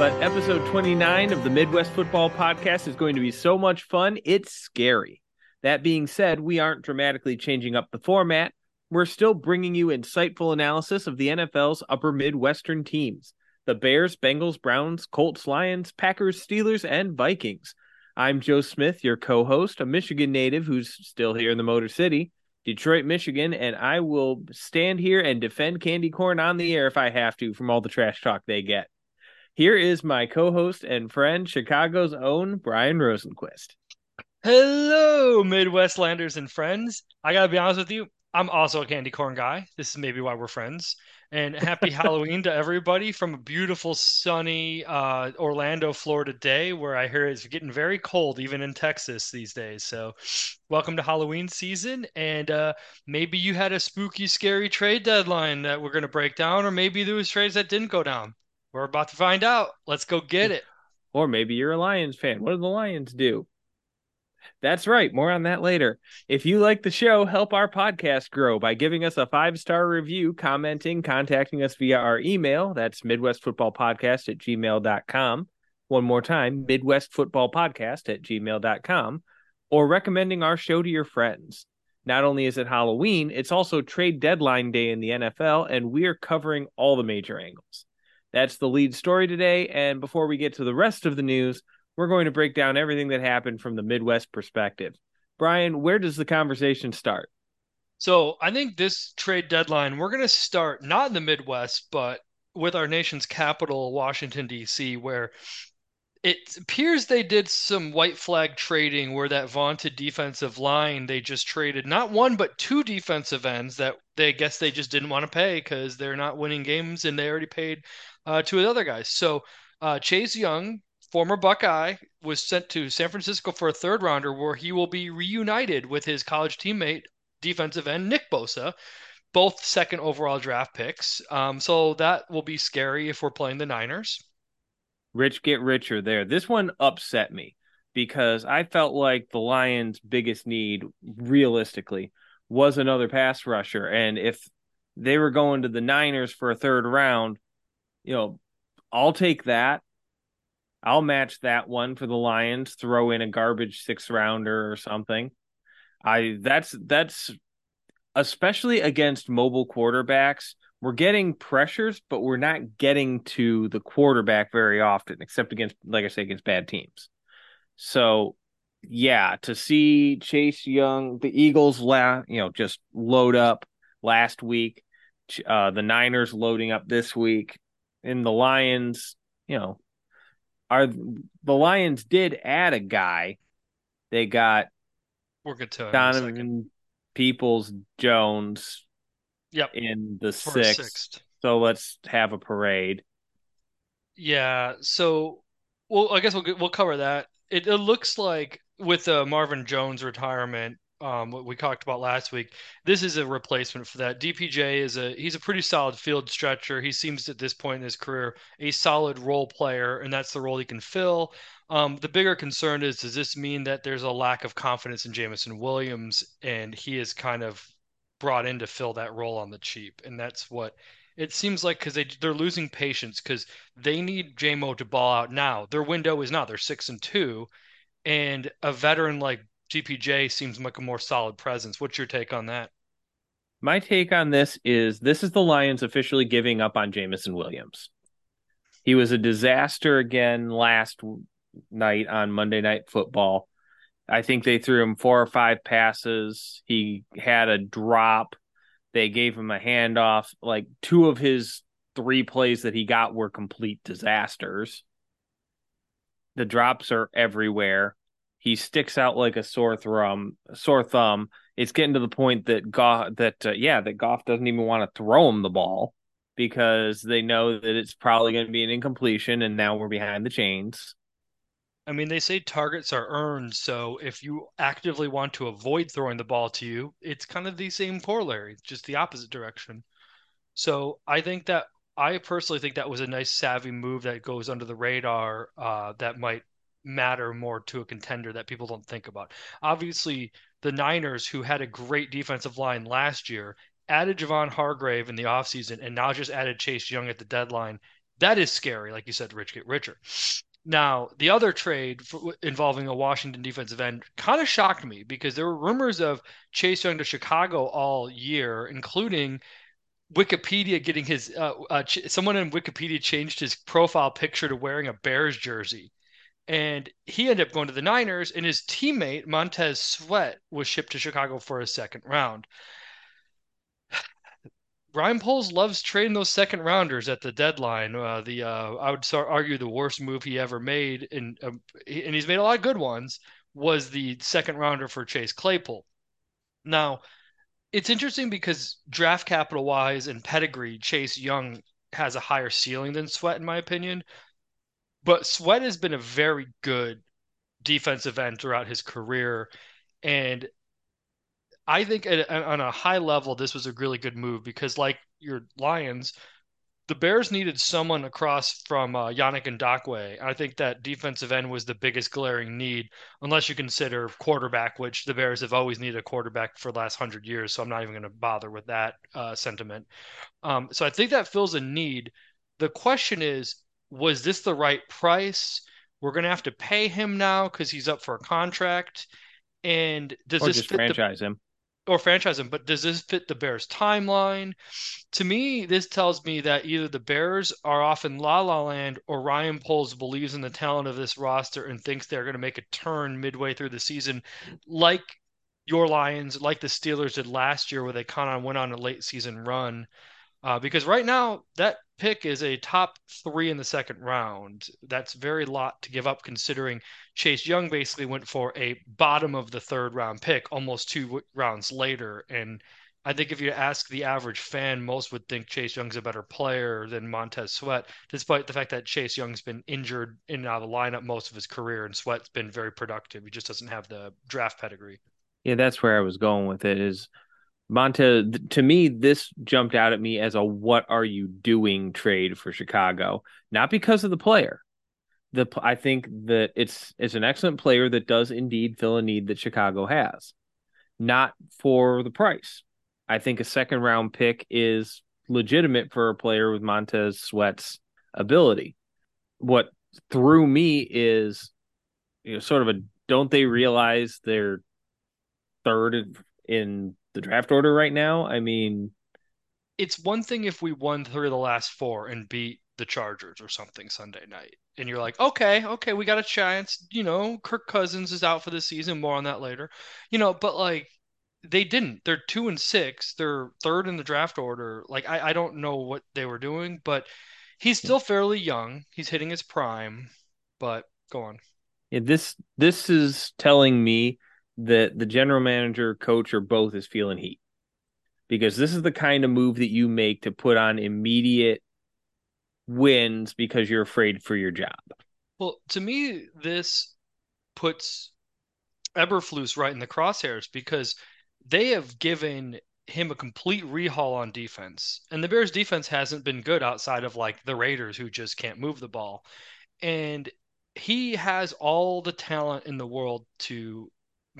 but episode 29 of the Midwest Football Podcast is going to be so much fun, it's scary. That being said, we aren't dramatically changing up the format. We're still bringing you insightful analysis of the NFL's upper Midwestern teams the Bears, Bengals, Browns, Colts, Lions, Packers, Steelers, and Vikings. I'm Joe Smith, your co host, a Michigan native who's still here in the Motor City. Detroit, Michigan, and I will stand here and defend candy corn on the air if I have to from all the trash talk they get. Here is my co host and friend, Chicago's own Brian Rosenquist. Hello, Midwestlanders and friends. I gotta be honest with you, I'm also a candy corn guy. This is maybe why we're friends. And happy Halloween to everybody from a beautiful, sunny uh, Orlando, Florida day, where I hear it's getting very cold, even in Texas these days. So, welcome to Halloween season. And uh, maybe you had a spooky, scary trade deadline that we're going to break down, or maybe there was trades that didn't go down. We're about to find out. Let's go get it. Or maybe you're a Lions fan. What do the Lions do? That's right. More on that later. If you like the show, help our podcast grow by giving us a five star review, commenting, contacting us via our email. That's MidwestFootballPodcast at gmail.com. One more time, MidwestFootballPodcast at gmail.com. Or recommending our show to your friends. Not only is it Halloween, it's also trade deadline day in the NFL, and we're covering all the major angles. That's the lead story today. And before we get to the rest of the news, we're going to break down everything that happened from the Midwest perspective. Brian, where does the conversation start? So I think this trade deadline, we're going to start not in the Midwest, but with our nation's capital, Washington, D.C., where it appears they did some white flag trading where that vaunted defensive line they just traded not one but two defensive ends that they guess they just didn't want to pay because they're not winning games and they already paid uh, two of the other guys. So uh, Chase Young former Buckeye, was sent to San Francisco for a third rounder where he will be reunited with his college teammate, defensive end Nick Bosa, both second overall draft picks. Um, so that will be scary if we're playing the Niners. Rich get richer there. This one upset me because I felt like the Lions' biggest need, realistically, was another pass rusher. And if they were going to the Niners for a third round, you know, I'll take that. I'll match that one for the Lions. Throw in a garbage six rounder or something. I that's that's especially against mobile quarterbacks. We're getting pressures, but we're not getting to the quarterback very often, except against, like I say, against bad teams. So, yeah, to see Chase Young, the Eagles, la- you know, just load up last week, uh, the Niners loading up this week, and the Lions, you know, are the Lions did add a guy. They got we'll get to Donovan Peoples Jones. Yep. In the sixth. sixth. So let's have a parade. Yeah. So, well, I guess we'll we'll cover that. It, it looks like with uh, Marvin Jones' retirement, um, what we talked about last week. This is a replacement for that. DPJ is a he's a pretty solid field stretcher. He seems at this point in his career a solid role player, and that's the role he can fill. Um, the bigger concern is does this mean that there's a lack of confidence in Jameson Williams, and he is kind of brought in to fill that role on the cheap, and that's what it seems like because they they're losing patience because they need Jamo to ball out now. Their window is now they're six and two, and a veteran like DPJ seems like a more solid presence. What's your take on that? My take on this is this is the Lions officially giving up on Jameson Williams. He was a disaster again last night on Monday Night Football. I think they threw him four or five passes. He had a drop. They gave him a handoff. Like two of his three plays that he got were complete disasters. The drops are everywhere. He sticks out like a sore thumb. Sore thumb. It's getting to the point that Goff, that uh, yeah, that Goff doesn't even want to throw him the ball because they know that it's probably going to be an incompletion, and now we're behind the chains. I mean, they say targets are earned, so if you actively want to avoid throwing the ball to you, it's kind of the same corollary, just the opposite direction. So I think that I personally think that was a nice savvy move that goes under the radar uh, that might matter more to a contender that people don't think about. Obviously, the Niners, who had a great defensive line last year, added Javon Hargrave in the offseason and now just added Chase Young at the deadline, that is scary. Like you said, Rich get richer. Now, the other trade for, involving a Washington defensive end kind of shocked me because there were rumors of Chase Young to Chicago all year, including Wikipedia getting his uh, uh, ch- someone in Wikipedia changed his profile picture to wearing a Bears jersey. And he ended up going to the Niners, and his teammate Montez Sweat was shipped to Chicago for a second round. Ryan Poles loves trading those second rounders at the deadline. Uh, the uh, I would argue the worst move he ever made, and uh, and he's made a lot of good ones, was the second rounder for Chase Claypool. Now, it's interesting because draft capital wise and pedigree, Chase Young has a higher ceiling than Sweat, in my opinion. But Sweat has been a very good defensive end throughout his career, and I think at, on a high level, this was a really good move because, like your Lions, the Bears needed someone across from uh, Yannick Ngakoue. I think that defensive end was the biggest glaring need, unless you consider quarterback, which the Bears have always needed a quarterback for the last hundred years. So I'm not even going to bother with that uh, sentiment. Um, so I think that fills a need. The question is, was this the right price? We're going to have to pay him now because he's up for a contract. And does or this just franchise the, him? Or franchise him, but does this fit the Bears timeline? To me, this tells me that either the Bears are off in la la land or Ryan Poles believes in the talent of this roster and thinks they're going to make a turn midway through the season, like your Lions, like the Steelers did last year, where they kind of went on a late season run. Uh, because right now, that pick is a top three in the second round. That's very lot to give up considering Chase Young basically went for a bottom of the third round pick almost two rounds later. And I think if you ask the average fan, most would think Chase Young's a better player than Montez Sweat, despite the fact that Chase Young's been injured in and out of the lineup most of his career and Sweat's been very productive. He just doesn't have the draft pedigree. Yeah, that's where I was going with it is Montez, to me, this jumped out at me as a "what are you doing" trade for Chicago, not because of the player. The I think that it's it's an excellent player that does indeed fill a need that Chicago has, not for the price. I think a second round pick is legitimate for a player with Montez Sweat's ability. What threw me is, you know, sort of a don't they realize they're third in the draft order right now. I mean, it's one thing if we won three of the last four and beat the Chargers or something Sunday night, and you're like, okay, okay, we got a chance. You know, Kirk Cousins is out for the season. More on that later. You know, but like they didn't. They're two and six. They're third in the draft order. Like I, I don't know what they were doing, but he's still fairly young. He's hitting his prime. But go on. Yeah, this this is telling me that the general manager, coach, or both is feeling heat because this is the kind of move that you make to put on immediate wins because you're afraid for your job. Well, to me, this puts Eberflus right in the crosshairs because they have given him a complete rehaul on defense. And the Bears defense hasn't been good outside of like the Raiders who just can't move the ball. And he has all the talent in the world to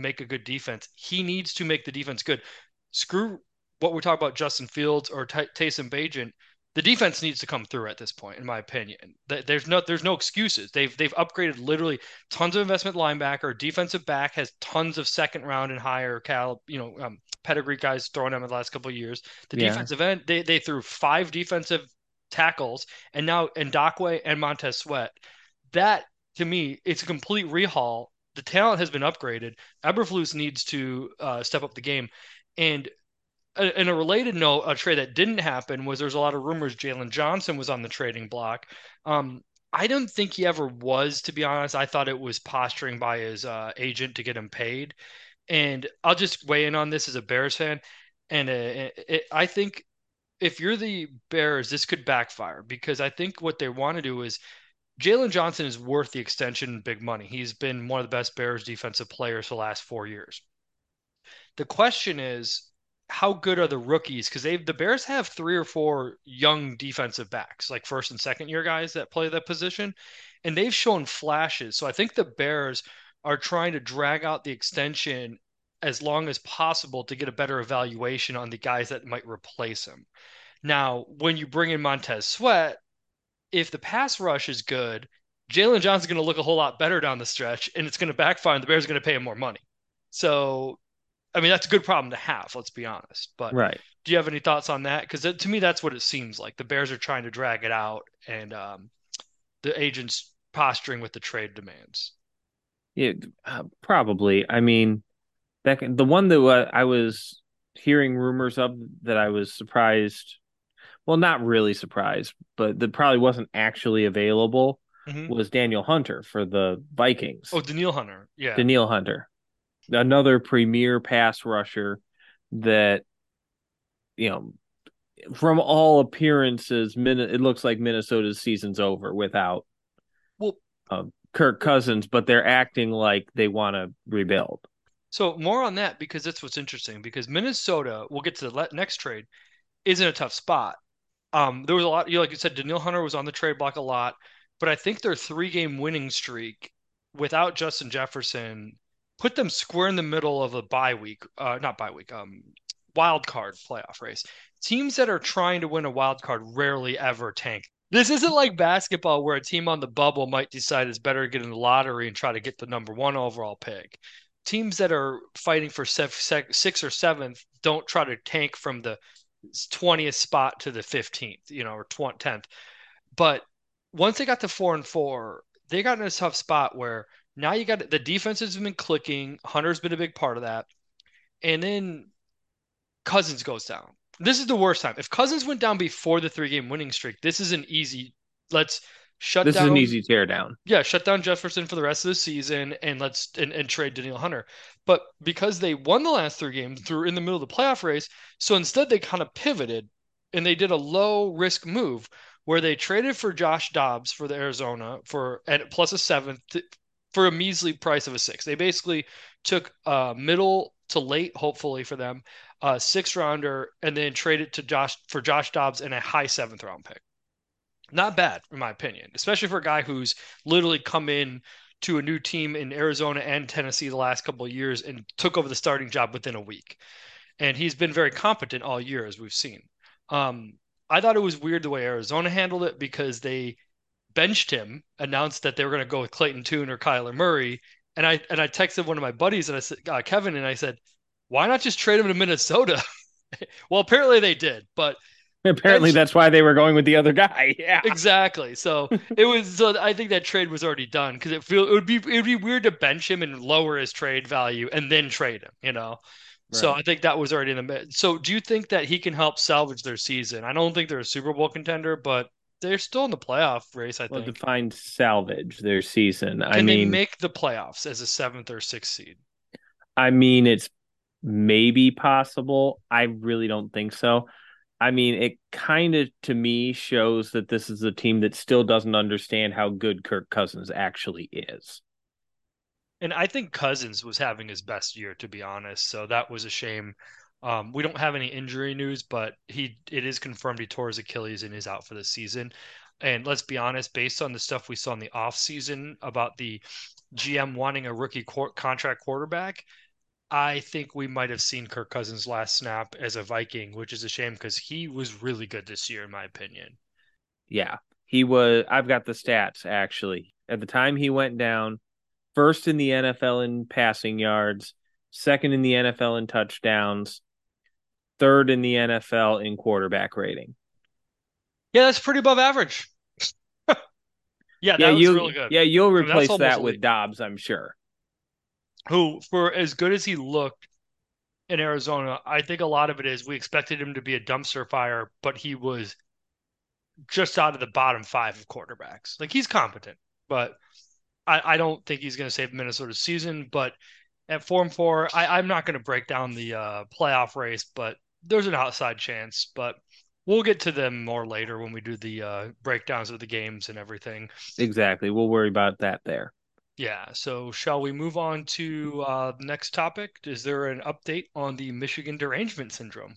make a good defense. He needs to make the defense good. Screw what we're talking about, Justin Fields or T- Tyson Bagent. The defense needs to come through at this point, in my opinion. There's no there's no excuses. They've they've upgraded literally tons of investment linebacker. Defensive back has tons of second round and higher cal you know um, pedigree guys thrown them in the last couple of years. The yeah. defensive end they they threw five defensive tackles and now Ngakoue and Montez Sweat. That to me, it's a complete rehaul the talent has been upgraded. Eberflus needs to uh, step up the game. And uh, in a related note, a trade that didn't happen was there's a lot of rumors Jaylon Johnson was on the trading block. Um, I don't think he ever was, to be honest. I thought it was posturing by his uh, agent to get him paid. And I'll just weigh in on this as a Bears fan. And uh, it, I think if you're the Bears, this could backfire because I think what they want to do is Jaylon Johnson is worth the extension big money. He's been one of the best Bears defensive players for the last four years. The question is, how good are the rookies? Because they the Bears have three or four young defensive backs, like first and second year guys that play that position, and they've shown flashes. So I think the Bears are trying to drag out the extension as long as possible to get a better evaluation on the guys that might replace him. Now, when you bring in Montez Sweat, if the pass rush is good, Jaylon Johnson's going to look a whole lot better down the stretch, and it's going to backfire, and the Bears are going to pay him more money. So, I mean, that's a good problem to have. Let's be honest. But right. do you have any thoughts on that? Because to me, that's what it seems like. The Bears are trying to drag it out, and um, the agents posturing with the trade demands. Yeah, uh, probably. I mean, that the one that uh, I was hearing rumors of that I was surprised. Well, not really surprised, but that probably wasn't actually available mm-hmm. was Daniel Hunter for the Vikings. Oh, Danielle Hunter. Yeah. Danielle Hunter. Another premier pass rusher that, you know, from all appearances, it looks like Minnesota's season's over without well, uh, Kirk Cousins, but they're acting like they want to rebuild. So more on that because that's what's interesting. Because Minnesota, we'll get to the next trade, is in a tough spot. Um, there was a lot, you know, like you said, Danielle Hunter was on the trade block a lot, but I think their three-game winning streak without Justin Jefferson put them square in the middle of a bye week, uh, not bye week, um, wild card playoff race. Teams that are trying to win a wild card rarely ever tank. This isn't like basketball where a team on the bubble might decide it's better to get in the lottery and try to get the number one overall pick teams that are fighting for six or seventh don't try to tank from the 20th spot to the 15th, you know, or 10th. But once they got to four and four, they got in a tough spot where now you got the defense has been clicking. Hunter's been a big part of that. And then Cousins goes down. This is the worst time. If Cousins went down before the three game winning streak, this is an easy, let's shut this down. is an easy tear down. Yeah, shut down Jefferson for the rest of the season and let's and, and trade Daniel Hunter. But because they won the last three games, through in the middle of the playoff race, so instead they kind of pivoted and they did a low risk move where they traded for Josh Dobbs for the Arizona for at plus a seventh for a measly price of a six. They basically took uh middle to late, hopefully for them, uh six rounder, and then traded to Josh for Josh Dobbs and a high seventh round pick not bad in my opinion, especially for a guy who's literally come in to a new team in Arizona and Tennessee the last couple of years and took over the starting job within a week. And he's been very competent all year, as we've seen. Um, I thought it was weird the way Arizona handled it because they benched him, announced that they were going to go with Clayton Tune or Kyler Murray, and I and I texted one of my buddies and I said uh, Kevin and I said, why not just trade him to Minnesota? well, apparently they did, but Apparently, that's why they were going with the other guy. Yeah, exactly. So it was. So I think that trade was already done because it feel it would be it would be weird to bench him and lower his trade value and then trade him. You know. Right. So I think that was already in the mid. So do you think that he can help salvage their season? I don't think they're a Super Bowl contender, but they're still in the playoff race. I think. well, think. define salvage their season. Can I mean, they make the playoffs as a seventh or sixth seed? I mean, it's maybe possible. I really don't think so. I mean, it kind of to me shows that this is a team that still doesn't understand how good Kirk Cousins actually is. And I think Cousins was having his best year, to be honest. So that was a shame. Um, we don't have any injury news, but he it is confirmed he tore his Achilles and is out for the season. And let's be honest, based on the stuff we saw in the offseason about the GM wanting a rookie qu- contract quarterback, I think we might have seen Kirk Cousins' last snap as a Viking, which is a shame because he was really good this year, in my opinion. Yeah, he was. I've got the stats actually. At the time he went down, first in the NFL in passing yards, second in the NFL in touchdowns, third in the NFL in quarterback rating. Yeah, that's pretty above average. yeah, that yeah, you, really good. Yeah, you'll replace I mean, that with Dobbs, I'm sure who, for as good as he looked in Arizona, I think a lot of it is we expected him to be a dumpster fire, but he was just out of the bottom five of quarterbacks. Like he's competent, but I, I don't think he's going to save Minnesota's season. But at four and four, I, I'm not going to break down the uh, playoff race, but there's an outside chance. But we'll get to them more later when we do the uh, breakdowns of the games and everything. Exactly. We'll worry about that there. Yeah. So, shall we move on to uh, the next topic? Is there an update on the Michigan derangement syndrome?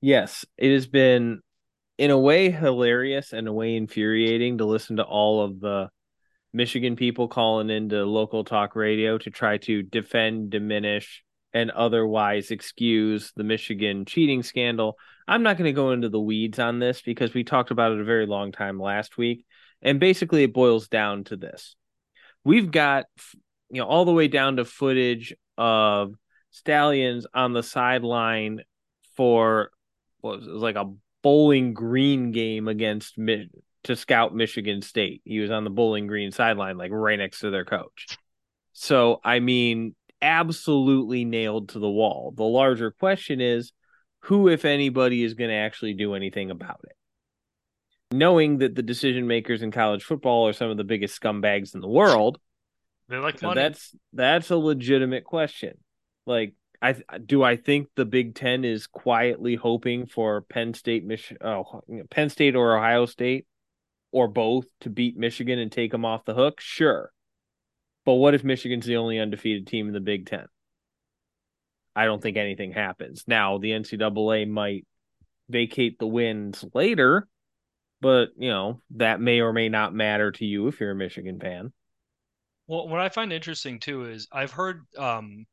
Yes, it has been, in a way, hilarious and a way infuriating to listen to all of the Michigan people calling into local talk radio to try to defend, diminish, and otherwise excuse the Michigan cheating scandal. I'm not going to go into the weeds on this because we talked about it a very long time last week. And basically, it boils down to this we've got, you know, all the way down to footage of Stalions on the sideline for what was it, was like a bowling green game against to scout Michigan State. He was on the bowling green sideline, like right next to their coach. So, I mean, absolutely nailed to the wall. The larger question is who, if anybody, is going to actually do anything about it? Knowing that the decision makers in college football are some of the biggest scumbags in the world, they like money. That's that's a legitimate question. Like, I do I think the Big Ten is quietly hoping for Penn State, Mich- oh, Penn State or Ohio State, or both to beat Michigan and take them off the hook? Sure, but what if Michigan's the only undefeated team in the Big Ten? I don't think anything happens. Now, the NCAA might vacate the wins later, but, you know, that may or may not matter to you if you're a Michigan fan. Well, what I find interesting too is I've heard um,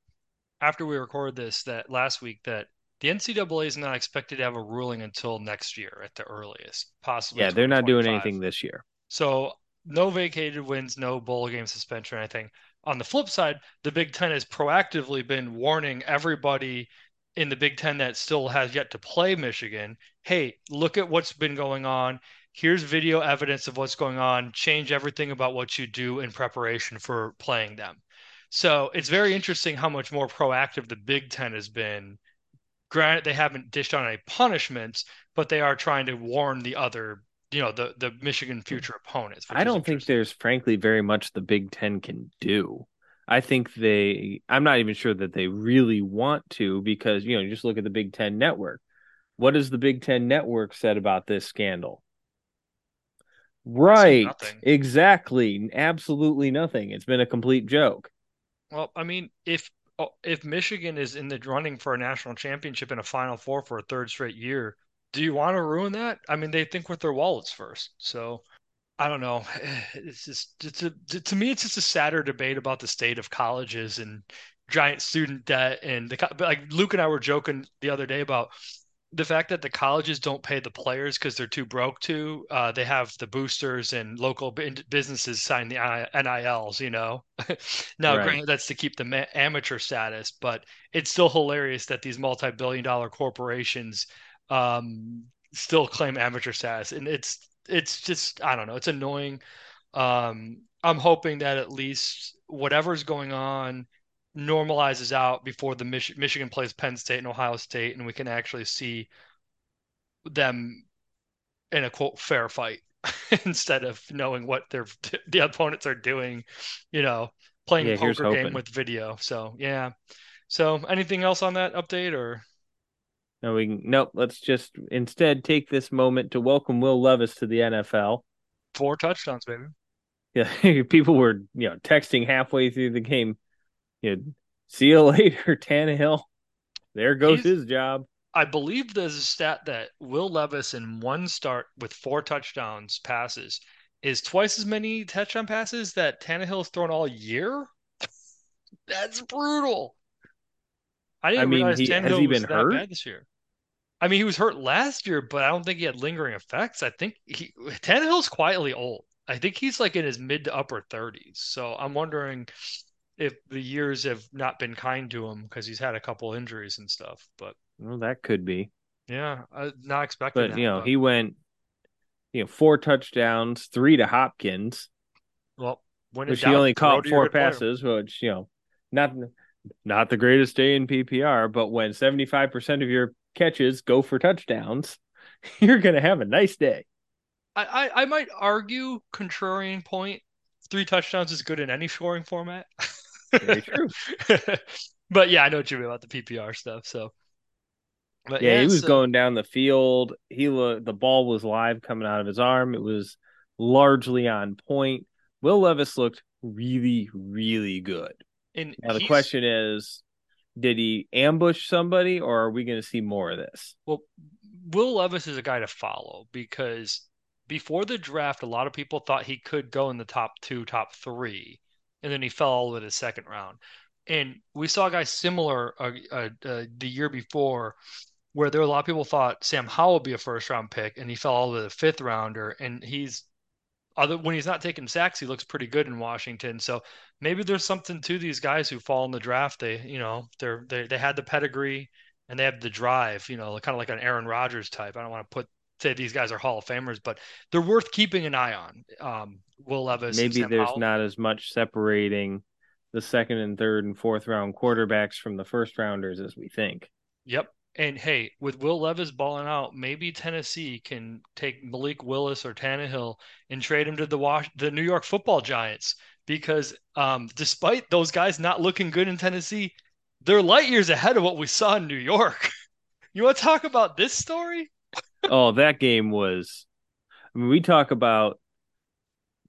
after we recorded this that last week that the NCAA is not expected to have a ruling until next year at the earliest, possibly. Yeah, they're not doing anything this year. So no vacated wins, no bowl game suspension or anything. On the flip side, the Big Ten has proactively been warning everybody in the Big Ten that still has yet to play Michigan hey, look at what's been going on. Here's video evidence of what's going on. Change everything about what you do in preparation for playing them. So it's very interesting how much more proactive the Big Ten has been. Granted, they haven't dished on any punishments, but they are trying to warn the other you know the the Michigan future opponents. I don't think there's frankly very much the Big Ten can do. I think they. I'm not even sure that they really want to because you know you just look at the Big Ten network. What has the Big Ten network said about this scandal? Right, exactly, absolutely nothing. It's been a complete joke. Well, I mean, if oh, if Michigan is in the running for a national championship and a Final Four for a third straight year, do you want to ruin that? I mean, they think with their wallets first. So I don't know. It's just it's a, to me, it's just a sadder debate about the state of colleges and giant student debt. And the like Luke and I were joking the other day about the fact that the colleges don't pay the players because they're too broke to. Uh, they have the boosters and local businesses sign the NILs. You know, now right. granted that's to keep the ma- amateur status, but it's still hilarious that these multi-billion-dollar corporations um, still claim amateur status, and it's it's just I don't know, it's annoying. Um, I'm hoping that at least whatever's going on normalizes out before the Mich- Michigan plays Penn State and Ohio State, and we can actually see them in a quote fair fight instead of knowing what their the opponents are doing. You know, playing yeah, a poker game with video. So yeah. So anything else on that update or? No, we nope. Let's just instead take this moment to welcome Will Levis to the NFL. Four touchdowns, baby. Yeah, people were you know texting halfway through the game. You know, see you later, Tannehill. There goes He's, his job. I believe there's a stat that Will Levis in one start with four touchdowns passes is twice as many touchdown passes that Tannehill's thrown all year. That's brutal. I didn't I mean, realize he, Tannehill has he been was hurt? that bad this year. I mean, he was hurt last year, but I don't think he had lingering effects. I think he Tannehill's quietly old. I think he's like in his mid to upper 30s. So I'm wondering if the years have not been kind to him because he's had a couple injuries and stuff. But well, that could be. Yeah, I not expecting. But that, you know, but... he went, you know, four touchdowns, three to Hopkins. Well, when which he only caught four passes, player. which you know, not not the greatest day in PPR, but when 75% of your catches go for touchdowns, you're going to have a nice day. I, I, I, might argue, contrarian point, three touchdowns is good in any scoring format. Very true. but yeah, I know what you mean about the PPR stuff. So, but yeah, yeah he was so... going down the field. He looked, the ball was live coming out of his arm. It was largely on point. Will Levis looked really, really good. And now the question is, did he ambush somebody, or are we going to see more of this? Well, Will Levis is a guy to follow because before the draft, a lot of people thought he could go in the top two, top three, and then he fell all the way to the second round. And we saw a guy similar uh, uh, uh, the year before where there were a lot of people thought Sam Howell would be a first round pick and he fell all the way to the fifth rounder. And he's other when he's not taking sacks, he looks pretty good in Washington. So maybe there's something to these guys who fall in the draft. They, you know, they're they they had the pedigree and they have the drive. You know, kind of like an Aaron Rodgers type. I don't want to put say these guys are Hall of Famers, but they're worth keeping an eye on. Um, Will Levis. Maybe there's Howell. not as much separating the second and third and fourth round quarterbacks from the first rounders as we think. Yep. And hey, with Will Levis balling out, maybe Tennessee can take Malik Willis or Tannehill and trade him to the Wash- the New York Football Giants because um, despite those guys not looking good in Tennessee, they're light years ahead of what we saw in New York. you want to talk about this story? oh, that game was. I mean, we talk about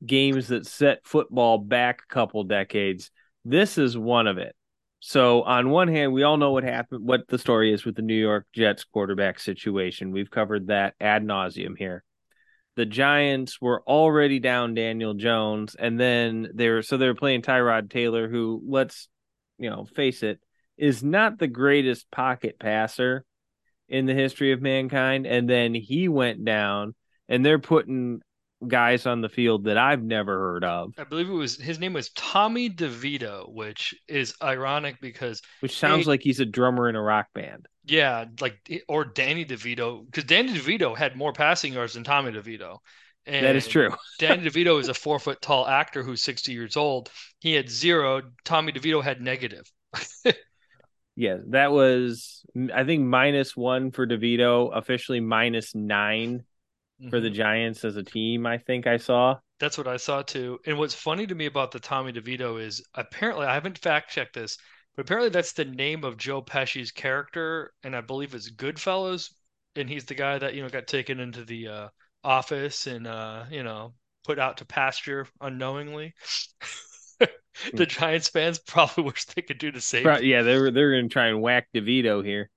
games that set football back a couple decades. This is one of it. So on one hand, we all know what happened, what the story is with the New York Jets quarterback situation. We've covered that ad nauseum here. The Giants were already down Daniel Jones, and then they're so they're playing Tyrod Taylor, who let's you know face it, is not the greatest pocket passer in the history of mankind. And then he went down, and they're putting guys on the field that I've never heard of. I believe it was his name was Tommy DeVito, which is ironic because which sounds like he's a drummer in a rock band. Yeah, like or Danny DeVito because Danny DeVito had more passing yards than Tommy DeVito. And that is true. Danny DeVito is a four foot tall actor who's 60 years old. He had zero. Tommy DeVito had negative. yeah, that was I think minus one for DeVito, officially minus nine mm-hmm. for the mm-hmm. Giants as a team, I think I saw. That's what I saw too. And what's funny to me about the Tommy DeVito is apparently I haven't fact checked this, but apparently that's the name of Joe Pesci's character, and I believe it's Goodfellas, and he's the guy that you know got taken into the uh, office and uh, you know put out to pasture unknowingly. the Giants fans probably wish they could do the same. Yeah, they're they're going to try and whack DeVito here.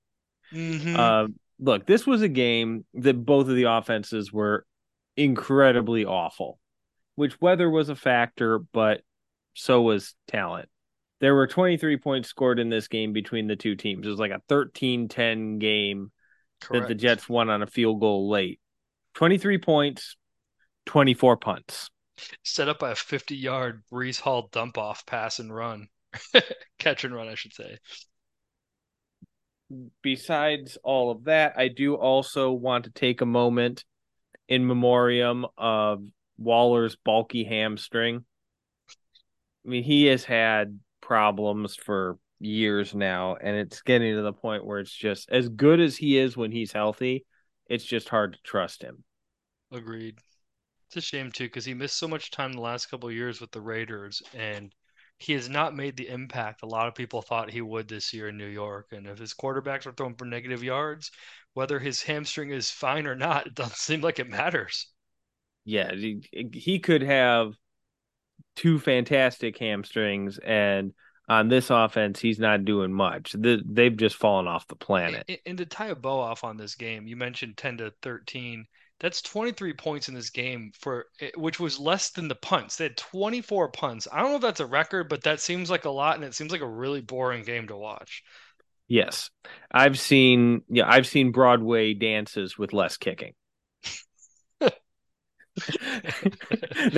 Mm-hmm. Uh, look, this was a game that both of the offenses were incredibly awful, which weather was a factor, but so was talent. There were 23 points scored in this game between the two teams. It was like a 13 10 game Correct. that the Jets won on a field goal late. 23 points, 24 punts. Set up by a 50 yard Breece Hall dump off pass and run. Catch and run, I should say besides all of that, I do also want to take a moment in memoriam of Waller's bulky hamstring. I mean, he has had problems for years now, and it's getting to the point where it's just as good as he is when he's healthy, it's just hard to trust him. Agreed. It's a shame too because he missed so much time the last couple years with the Raiders, and he has not made the impact a lot of people thought he would this year in New York. And if his quarterbacks are throwing for negative yards, whether his hamstring is fine or not, it doesn't seem like it matters. Yeah, he, could have two fantastic hamstrings, and on this offense, he's not doing much. They've just fallen off the planet. And, and to tie a bow off on this game, you mentioned 10 to 13 that's 23 points in this game for eh, which was less than the punts. They had 24 punts. I don't know if that's a record, but that seems like a lot and it seems like a really boring game to watch. Yes. I've seen yeah, I've seen Broadway dances with less kicking. that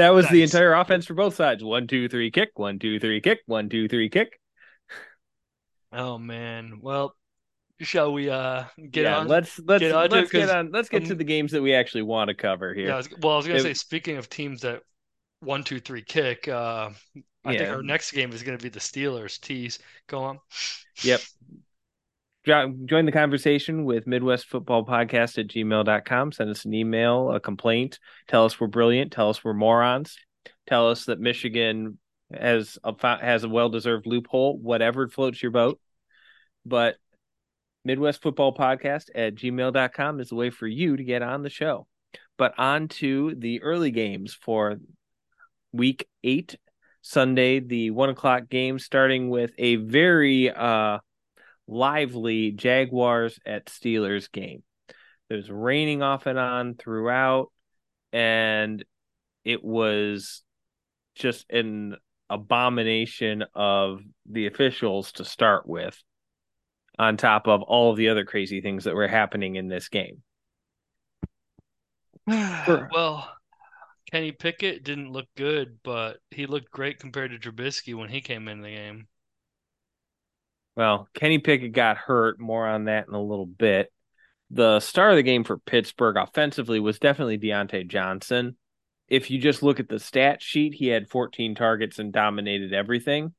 was nice. the entire offense for both sides. One, two, three, kick. One, two, three, kick. One, two, three, kick. Oh man. Well, shall we uh get yeah, on? let's let's get on let's get on let's get um, to the games that we actually want to cover here. Yeah, I was, well i was gonna say speaking of teams that one two three kick uh i yeah. think our next game is gonna be the steelers. Tease. Go on. Yep. Join the conversation with midwest football podcast at gmail.com send us an email a complaint. Tell us we're brilliant. Tell us we're morons. Tell us that michigan has a has a well-deserved loophole whatever floats your boat. But Midwest Football Podcast at gmail.com is the way for you to get on the show. But on to the early games for week eight, Sunday, the one o'clock game, starting with a very uh, lively Jaguars at Steelers game. There's raining off and on throughout, and it was just an abomination of the officials to start with, on top of all of the other crazy things that were happening in this game. well, Kenny Pickett didn't look good, but he looked great compared to Trubisky when he came in the game. Well, Kenny Pickett got hurt. More on that in a little bit. The star of the game for Pittsburgh offensively was definitely Diontae Johnson. If you just look at the stat sheet, he had 14 targets and dominated everything.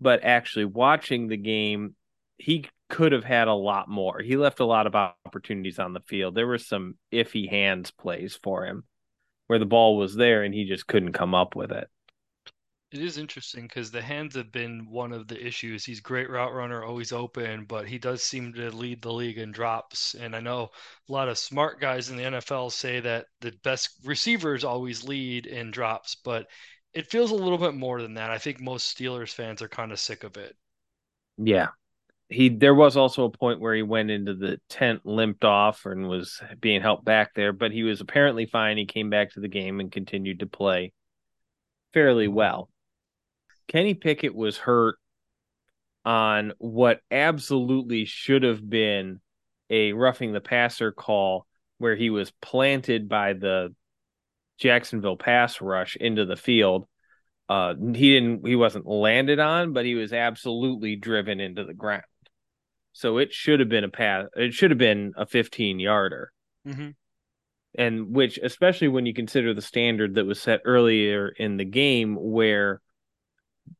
But actually watching the game, he could have had a lot more. He left a lot of opportunities on the field. There were some iffy hands plays for him where the ball was there and he just couldn't come up with it. It is interesting because the hands have been one of the issues. He's great route runner, always open, but he does seem to lead the league in drops. And I know a lot of smart guys in the NFL say that the best receivers always lead in drops, but it feels a little bit more than that. I think most Steelers fans are kind of sick of it. Yeah. He there was also a point where he went into the tent, limped off, and was being helped back there, but he was apparently fine. He came back to the game and continued to play fairly well. Kenny Pickett was hurt on what absolutely should have been a roughing the passer call where he was planted by the Jacksonville pass rush into the field. Uh, he didn't he wasn't landed on, but he was absolutely driven into the ground. So it should have been a pass. It should have been a 15 yarder. Mm-hmm. And which, especially when you consider the standard that was set earlier in the game, where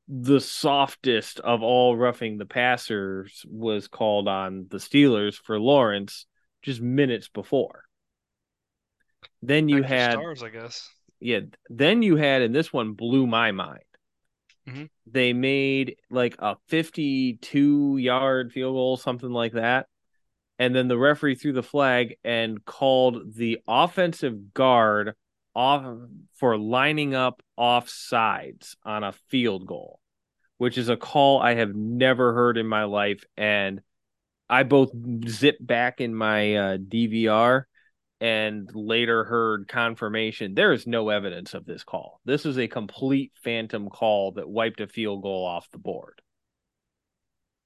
the softest of all roughing the passers was called on the Steelers for Lawrence just minutes before. Then you had stars, I guess. Yeah, then you had, and this one blew my mind. Mm-hmm. They made like a 52 yard field goal, something like that. And then the referee threw the flag and called the offensive guard off for lining up off sides on a field goal, which is a call I have never heard in my life. And I both zip back in my uh, DVR and later heard confirmation. There is no evidence of this call. This is a complete phantom call that wiped a field goal off the board.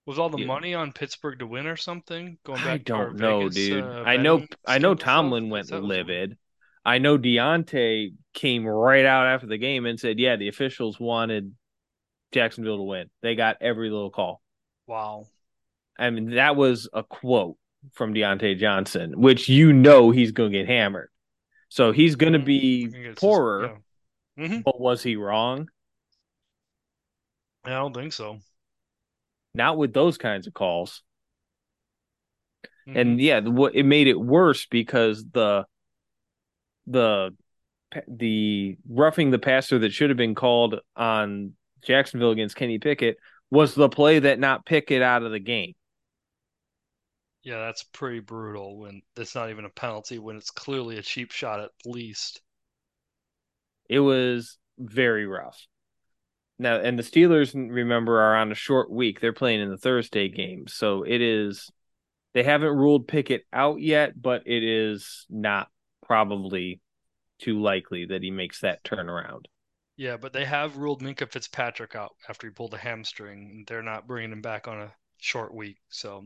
Was all the yeah. money on Pittsburgh to win or something? Going back I don't know, Vegas, dude. Uh, I know I know Tomlin went livid. I know Diontae came right out after the game and said, "Yeah, the officials wanted Jacksonville to win. They got every little call." Wow. I mean, that was a quote from Diontae Johnson, which you know he's going to get hammered. So he's going to mm-hmm. be poorer. Just, yeah. mm-hmm. But was he wrong? I don't think so. Not with those kinds of calls. Mm-hmm. And yeah, it made it worse because the the the roughing the passer that should have been called on Jacksonville against Kenny Pickett was the play that not Pickett out of the game. Yeah, that's pretty brutal when it's not even a penalty when it's clearly a cheap shot at least. It was very rough. Now, and the Steelers, remember, are on a short week. They're playing in the Thursday game. So it is, they haven't ruled Pickett out yet, but it is not probably too likely that he makes that turnaround. Yeah, but they have ruled Minkah Fitzpatrick out after he pulled a hamstring. They're not bringing him back on a short week. So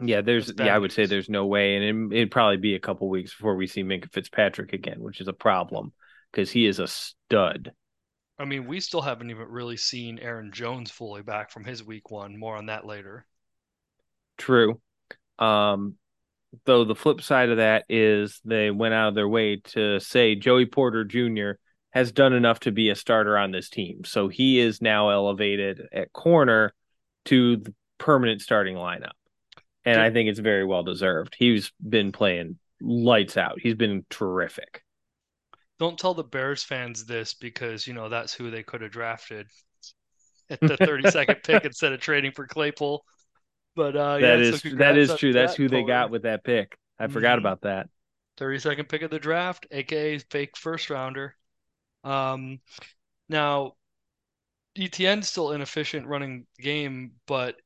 yeah, there's yeah, I would say there's no way, and it, would probably be a couple weeks before we see Minkah Fitzpatrick again, which is a problem because he is a stud. I mean, we still haven't even really seen Aaron Jones fully back from his week one. More on that later. True. Um, though the flip side of that is they went out of their way to say Joey Porter Jr. has done enough to be a starter on this team. So he is now elevated at corner to the permanent starting lineup. And I think it's very well deserved. He's been playing lights out. He's been terrific. Don't tell the Bears fans this because, you know, that's who they could have drafted at the 32nd pick instead of trading for Claypool. But uh, that yeah, is so that is true. That's who they got with that pick. I mm-hmm. forgot about that. Thirty second pick of the draft, aka fake first rounder. Um, now, ETN's still inefficient running game, but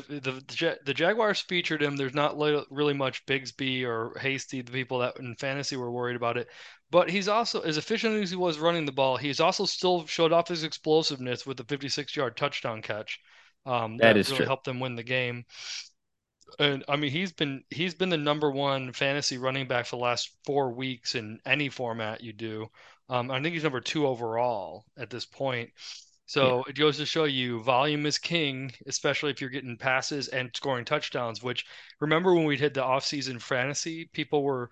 the the the Jaguars featured him. There's not really much Bigsby or Hasty, the people that in fantasy were worried about it. But he's also as efficient as he was running the ball. He's also still showed off his explosiveness with the 56-yard touchdown catch. Um, that, that is really true. helped them win the game. And I mean, he's been he's been the number one fantasy running back for the last four weeks in any format you do. Um, I think he's number two overall at this point. So yeah. it goes to show you volume is king, especially if you're getting passes and scoring touchdowns. Which remember when we did the offseason fantasy, people were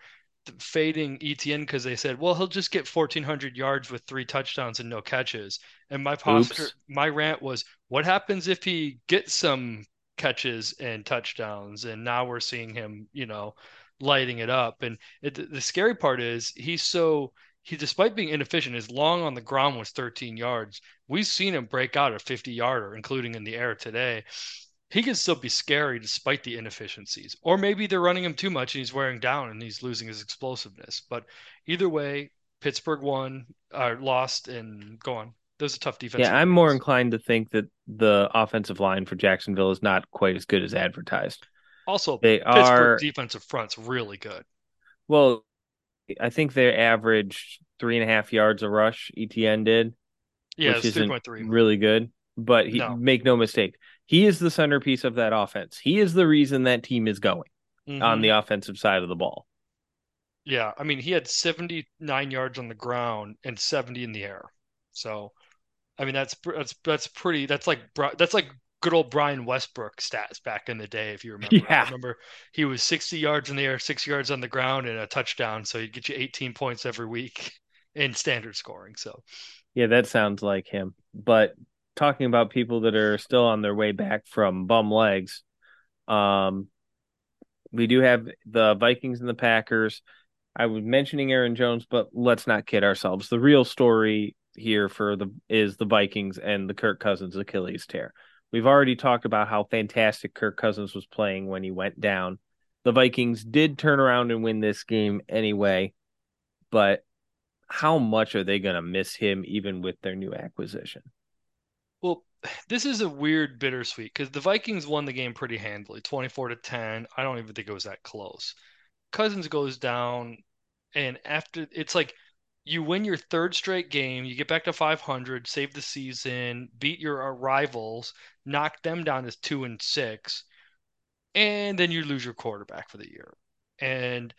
fading ETN because they said, well, he'll just get 1,400 yards with three touchdowns and no catches. And my posture, Oops. my rant was, what happens if he gets some catches and touchdowns? And now we're seeing him, you know, lighting it up. And it, the scary part is he's so he despite being inefficient, his long on the ground was 13 yards. We've seen him break out a 50 yarder, including in the air today. He can still be scary despite the inefficiencies. Or maybe they're running him too much and he's wearing down and he's losing his explosiveness. But either way, Pittsburgh won, uh, lost, and go on. Those are tough defense. Yeah, I'm games. more inclined to think that the offensive line for Jacksonville is not quite as good as advertised. Also, they Pittsburgh are defensive front's really good. Well, I think they averaged three and a half yards a rush. ETN did, yeah, which isn't really good. But he no. make no mistake, he is the centerpiece of that offense. He is the reason that team is going mm-hmm. on the offensive side of the ball. Yeah, I mean, he had 79 yards on the ground and 70 in the air. So, I mean, that's that's that's pretty. That's like that's like good old Brian Westbrook stats back in the day, if you remember. Yeah. I remember he was 60 yards in the air, six yards on the ground, and a touchdown. So he'd get you 18 points every week in standard scoring. So, yeah, that sounds like him. But talking about people that are still on their way back from bum legs, um, we do have the Vikings and the Packers. I was mentioning Aaron Jones, but let's not kid ourselves. The real story here for the is the Vikings and the Kirk Cousins Achilles tear. We've already talked about how fantastic Kirk Cousins was playing when he went down. The Vikings did turn around and win this game anyway, but how much are they going to miss him even with their new acquisition? Well, this is a weird bittersweet because the Vikings won the game pretty handily, 24 to 10. I don't even think it was that close. Cousins goes down, and after it's like you win your third straight game, you get back to 500, save the season, beat your rivals, knock them down to two and six, and then you lose your quarterback for the year. And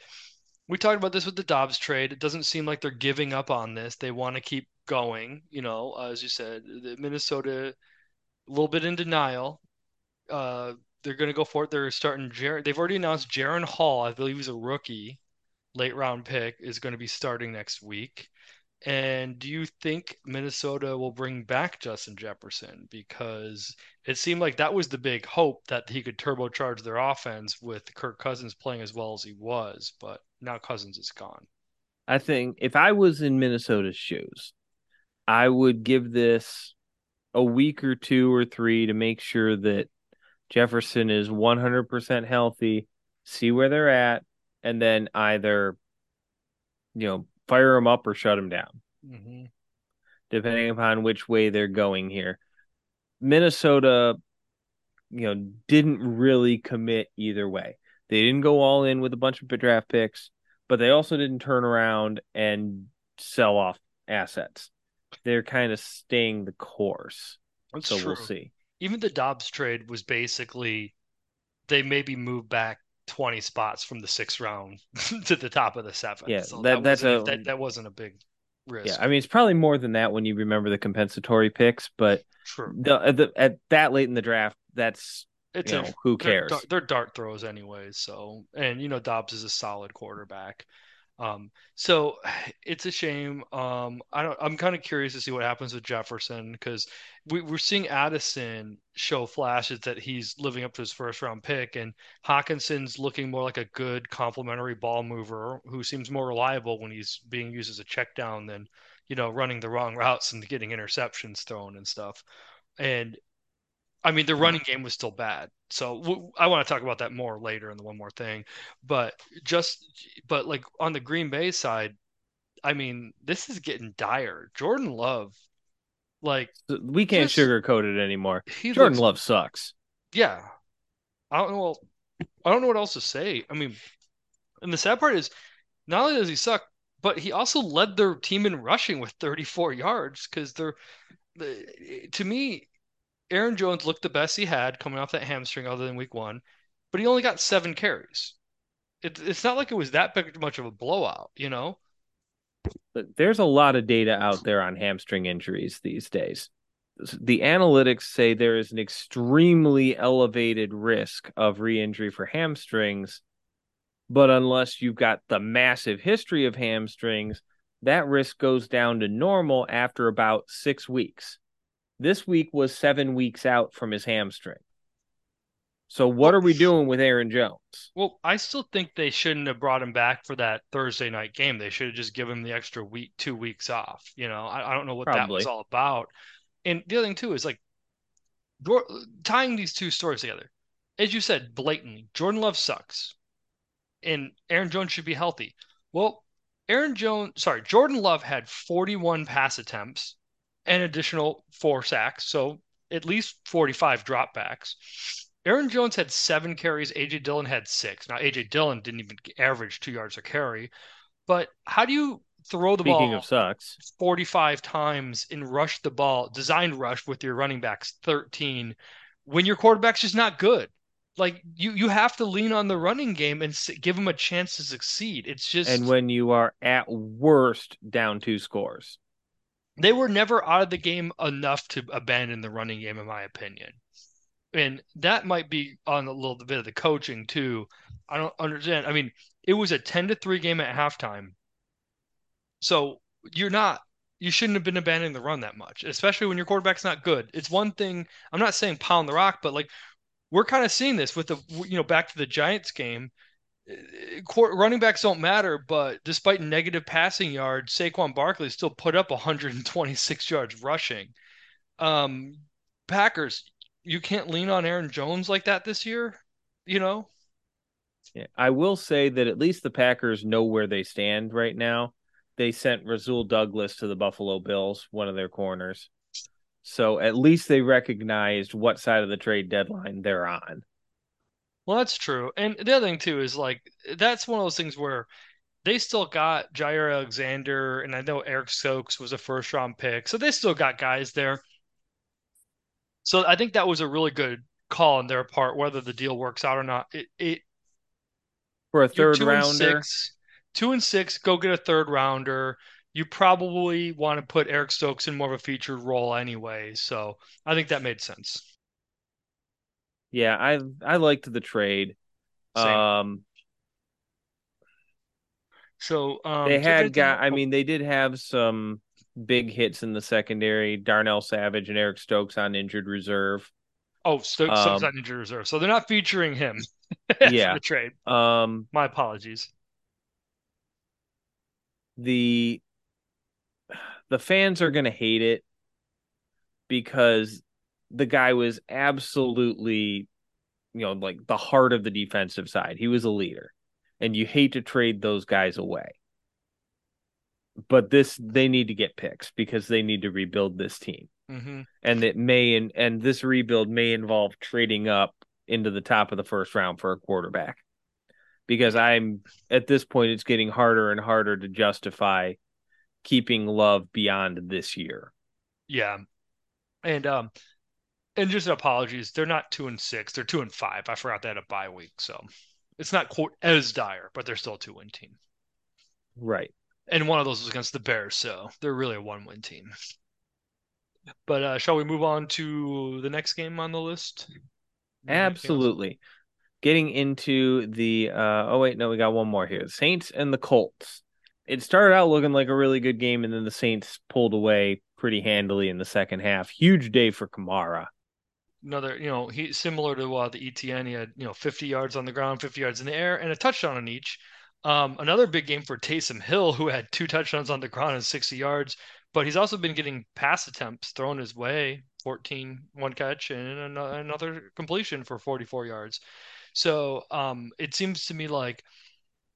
we talked about this with the Dobbs trade. It doesn't seem like they're giving up on this. They want to keep going. You know, as you said, Minnesota a little bit in denial. Uh, they're going to go for it. They're starting. Jer- they've already announced Jaren Hall. I believe he's a rookie late round pick is going to be starting next week. And do you think Minnesota will bring back Justin Jefferson? Because it seemed like that was the big hope that he could turbocharge their offense with Kirk Cousins playing as well as he was, but now Cousins is gone. I think if I was in Minnesota's shoes, I would give this a week or two or three to make sure that Jefferson is 100% healthy, see where they're at, and then either you know fire them up or shut them down, mm-hmm. depending upon which way they're going here. Minnesota, you know, didn't really commit either way. They didn't go all in with a bunch of draft picks, but they also didn't turn around and sell off assets. They're kind of staying the course. That's so true. we'll see. Even the Dobbs trade was basically they maybe moved back 20 spots from the sixth round to the top of the seventh. Yeah, so that, that that's a that, that wasn't a big risk. Yeah, I mean it's probably more than that when you remember the compensatory picks, but True. The, uh, the, at that late in the draft, that's it's you know, a, who cares? They're, they're, dart throws anyway. So, and you know Dobbs is a solid quarterback. Um, so it's a shame. Um, I don't. I'm kind of curious to see what happens with Jefferson because we, we're seeing Addison show flashes that he's living up to his first round pick, and Hockenson's looking more like a good complementary ball mover who seems more reliable when he's being used as a check down than you know running the wrong routes and getting interceptions thrown and stuff. And I mean, the running game was still bad. So w- I want to talk about that more later in the one more thing. But just, but like on the Green Bay side, I mean, this is getting dire. Jordan Love, like we can't just, sugarcoat it anymore. Jordan looks, Love sucks. Yeah, I don't know. I don't know what else to say. I mean, and the sad part is, not only does he suck, but he also led their team in rushing with 34 yards because they're, to me, Aaron Jones looked the best he had coming off that hamstring other than week one, but he only got seven carries. It, it's not like it was that big much of a blowout, you know? There's a lot of data out there on hamstring injuries these days. The analytics say there is an extremely elevated risk of re injury for hamstrings, but unless you've got the massive history of hamstrings, that risk goes down to normal after about six weeks. This week was seven weeks out from his hamstring. So what are we doing with Aaron Jones? Well, I still think they shouldn't have brought him back for that Thursday night game. They should have just given him the extra week, two weeks off. You know, I, I don't know what Probably. that was all about. And the other thing too is like tying these two stories together. As you said, blatantly, Jordan Love sucks, and Aaron Jones should be healthy. Well, Aaron Jones, sorry, Jordan Love had 41 pass attempts and additional four sacks, so at least 45 dropbacks. Aaron Jones had seven carries. AJ Dillon had six. Now AJ Dillon didn't even average two yards a carry. But how do you throw the Speaking ball of sucks 45 times and rush the ball, designed rush with your running backs 13 when your quarterback's just not good? Like you, you have to lean on the running game and give them a chance to succeed. It's just and when you are at worst down two scores, they were never out of the game enough to abandon the running game, in my opinion and that might be on a little bit of the coaching too. I don't understand. I mean, it was a 10 to 3 game at halftime. So you're not you shouldn't have been abandoning the run that much, especially when your quarterback's not good. It's one thing, I'm not saying pound the rock, but like we're kind of seeing this with the you know back to the Giants game. Running backs don't matter, but despite negative passing yards, Saquon Barkley still put up 126 yards rushing. Um, Packers, you can't lean on Aaron Jones like that this year, you know? Yeah, I will say that at least the Packers know where they stand right now. They sent Rasul Douglas to the Buffalo Bills, one of their corners. So at least they recognized what side of the trade deadline they're on. Well, that's true. And the other thing too is like that's one of those things where they still got Jaire Alexander and I know Eric Stokes was a first round pick. So they still got guys there. So I think that was a really good call on their part, whether the deal works out or not. It, it for a third two rounder, and six, two and six, go get a third rounder. You probably want to put Eric Stokes in more of a featured role anyway. So I think that made sense. Yeah, I I liked the trade. Same. Um, so um, they had got. I mean, they did have some big hits in the secondary. Darnell Savage and Eric Stokes on injured reserve. Oh, Stokes, um, on injured reserve, so they're not featuring him. yeah, the trade. Um, my apologies. The the fans are gonna hate it because the guy was absolutely, you know, like the heart of the defensive side. He was a leader, and you hate to trade those guys away but this they need to get picks because they need to rebuild this team. Mm-hmm. And it may and and this rebuild may involve trading up into the top of the first round for a quarterback. Because I'm at this point it's getting harder and harder to justify keeping love beyond this year. Yeah. And um and just apologies, they're not two and six, they're two and five. I forgot they had a bye week, so it's not quote as dire, but they're still a two win team. Right and one of those was against the Bears, so they're really a one-win team. But uh, shall we move on to the next game on the list? Absolutely. Getting into the uh, oh wait, no, we got one more here. The Saints and the Colts. It started out looking like a really good game, and then the Saints pulled away pretty handily in the second half. Huge day for Kamara. Another, you know, he similar to uh, the ETN. He had you know 50 yards on the ground, 50 yards in the air, and a touchdown on each. Um, another big game for Taysom Hill, who had two touchdowns on the ground and 60 yards, but he's also been getting pass attempts thrown his way 14, one catch, and another completion for 44 yards. So um, it seems to me like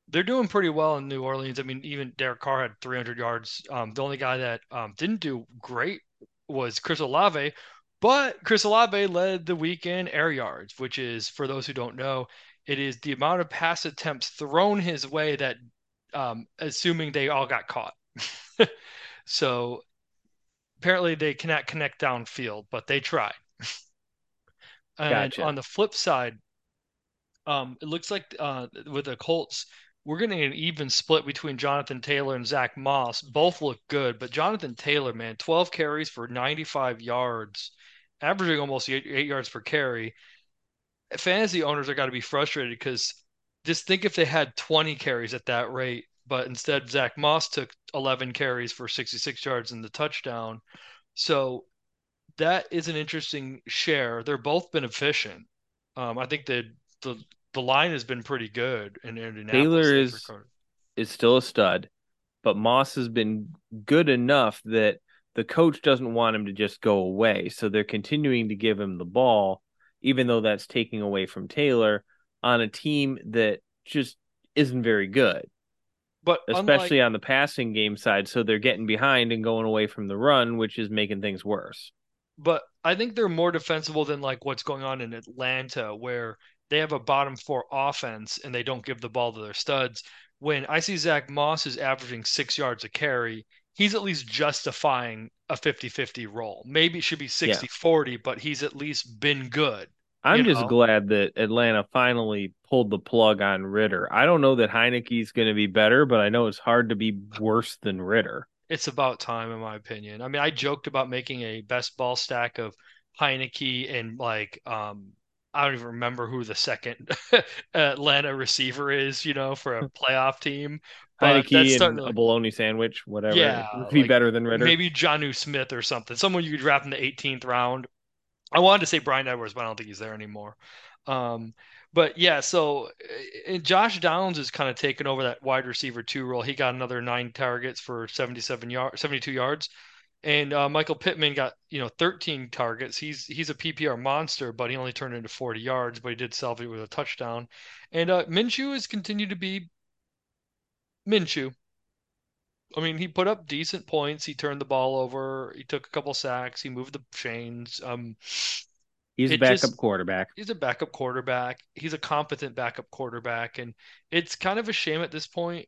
they're doing pretty well in New Orleans. I mean, even Derek Carr had 300 yards. Um, the only guy that um, didn't do great was Chris Olave, But Chris Olave led the week in air yards, which is, for those who don't know, it is the amount of pass attempts thrown his way that, um, assuming they all got caught. so apparently they cannot connect downfield, but they tried. and Gotcha. on the flip side, um, it looks like uh, with the Colts, we're getting an even split between Jonathan Taylor and Zach Moss. Both look good, but Jonathan Taylor, man, 12 carries for 95 yards, averaging almost eight, eight yards per carry. Fantasy owners are got to be frustrated because just think if they had 20 carries at that rate, but instead Zach Moss took 11 carries for 66 yards in the touchdown. So that is an interesting share. They're both been efficient. Um, I think that the the line has been pretty good in Indianapolis. Taylor is is still a stud, but Moss has been good enough that the coach doesn't want him to just go away. So they're continuing to give him the ball, even though that's taking away from Taylor on a team that just isn't very good. But especially unlike, on the passing game side, so they're getting behind and going away from the run, which is making things worse. But I think they're more defensible than like what's going on in Atlanta, where they have a bottom four offense and they don't give the ball to their studs. When I see Zach Moss is averaging six yards a carry, he's at least justifying a 50 50 role. Maybe it should be 60 yeah. 40, but he's at least been good. I'm just know? glad that Atlanta finally pulled the plug on Ridder. I don't know that Heinicke's going to be better, but I know it's hard to be worse than Ridder. It's about time, in my opinion. I mean, I joked about making a best ball stack of Heinicke and like um, I don't even remember who the second Atlanta receiver is, you know, for a playoff team. But Heinicke and a bologna sandwich, whatever. Yeah, would be like better than Ridder. Maybe Jonnu Smith or something. Someone you could draft in the 18th round. I wanted to say Bryan Edwards, but I don't think he's there anymore. Um, but yeah, so uh, Josh Downs is kind of taken over that wide receiver two role. He got another nine targets for 77 yards, 72 yards. And uh, Michael Pittman got you know 13 targets. He's he's a PPR monster, but he only turned into 40 yards, but he did salvage it with a touchdown. And uh, Minshew has continued to be Minshew. I mean, he put up decent points. He turned the ball over. He took a couple sacks. He moved the chains. Um, he's a backup just, quarterback. He's a backup quarterback. He's a competent backup quarterback, and it's kind of a shame at this point,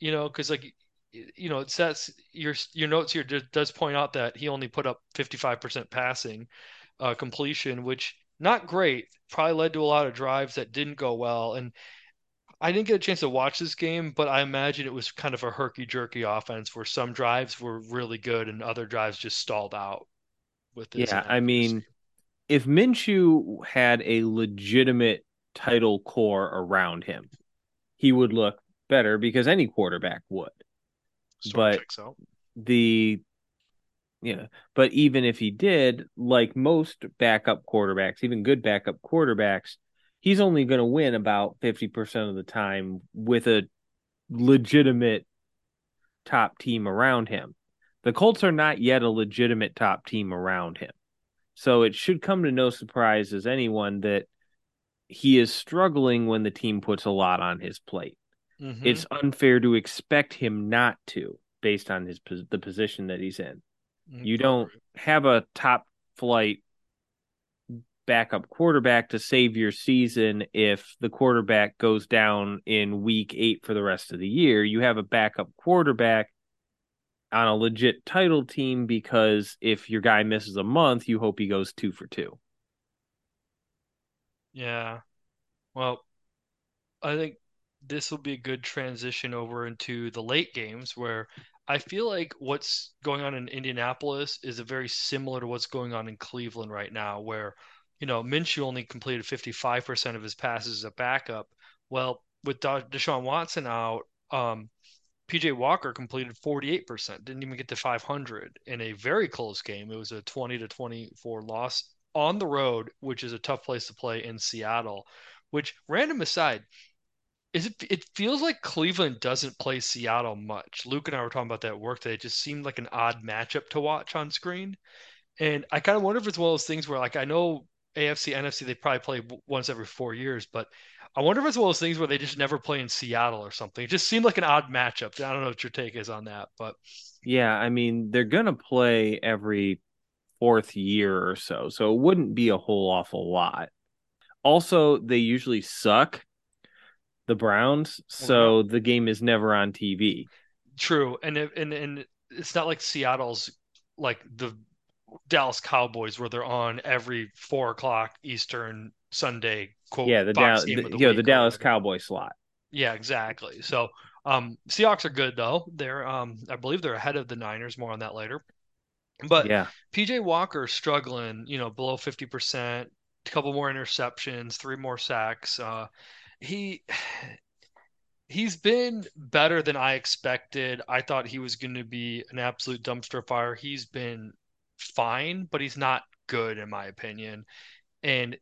you know, because like, you know, it says your your notes here does point out that he only put up 55% passing uh, completion, which not great. Probably led to a lot of drives that didn't go well, and I didn't get a chance to watch this game, but I imagine it was kind of a herky jerky offense where some drives were really good and other drives just stalled out with this. Yeah, I mean, if Minshew had a legitimate title core around him, he would look better because any quarterback would. But the yeah, but even if he did, like most backup quarterbacks, even good backup quarterbacks, he's only going to win about 50% of the time with a legitimate top team around him. The Colts are not yet a legitimate top team around him. So it should come to no surprise as anyone that he is struggling when the team puts a lot on his plate. Mm-hmm. It's unfair to expect him not to based on his the position that he's in. Mm-hmm. You don't have a top flight backup quarterback to save your season if the quarterback goes down in week eight for the rest of the year. You have a backup quarterback on a legit title team because if your guy misses a month, you hope he goes two for two. Yeah. Well, I think this will be a good transition over into the late games where I feel like what's going on in Indianapolis is very similar to what's going on in Cleveland right now, where you know, Minshew only completed 55% of his passes as a backup. Well, with Deshaun Watson out, um, PJ Walker completed 48%, didn't even get to 500 in a very close game. It was a 20 to 24 loss on the road, which is a tough place to play in Seattle. Which, random aside, is it, it feels like Cleveland doesn't play Seattle much. Luke and I were talking about that work that it just seemed like an odd matchup to watch on screen. And I kind of wonder if it's one of those things where, like, I know AFC, NFC, they probably play once every four years, but I wonder if it's one of those things where they just never play in Seattle or something. It just seemed like an odd matchup. I don't know what your take is on that, but yeah, I mean they're gonna play every fourth year or so. So it wouldn't be a whole awful lot. Also, they usually suck the Browns, so the game is never on TV. True, and it, and and it's not like Seattle's like the Dallas Cowboys where they're on every four o'clock Eastern Sunday. Quote, yeah, the Dallas, the, the, the Dallas Cowboy slot. Yeah, exactly. So, um, Seahawks are good though. They're, um, I believe they're ahead of the Niners. More on that later. But yeah, PJ Walker struggling. You know, below fifty percent. A couple more interceptions, three more sacks. Uh, he he's been better than I expected. I thought he was going to be an absolute dumpster fire. He's been fine, but he's not good in my opinion. And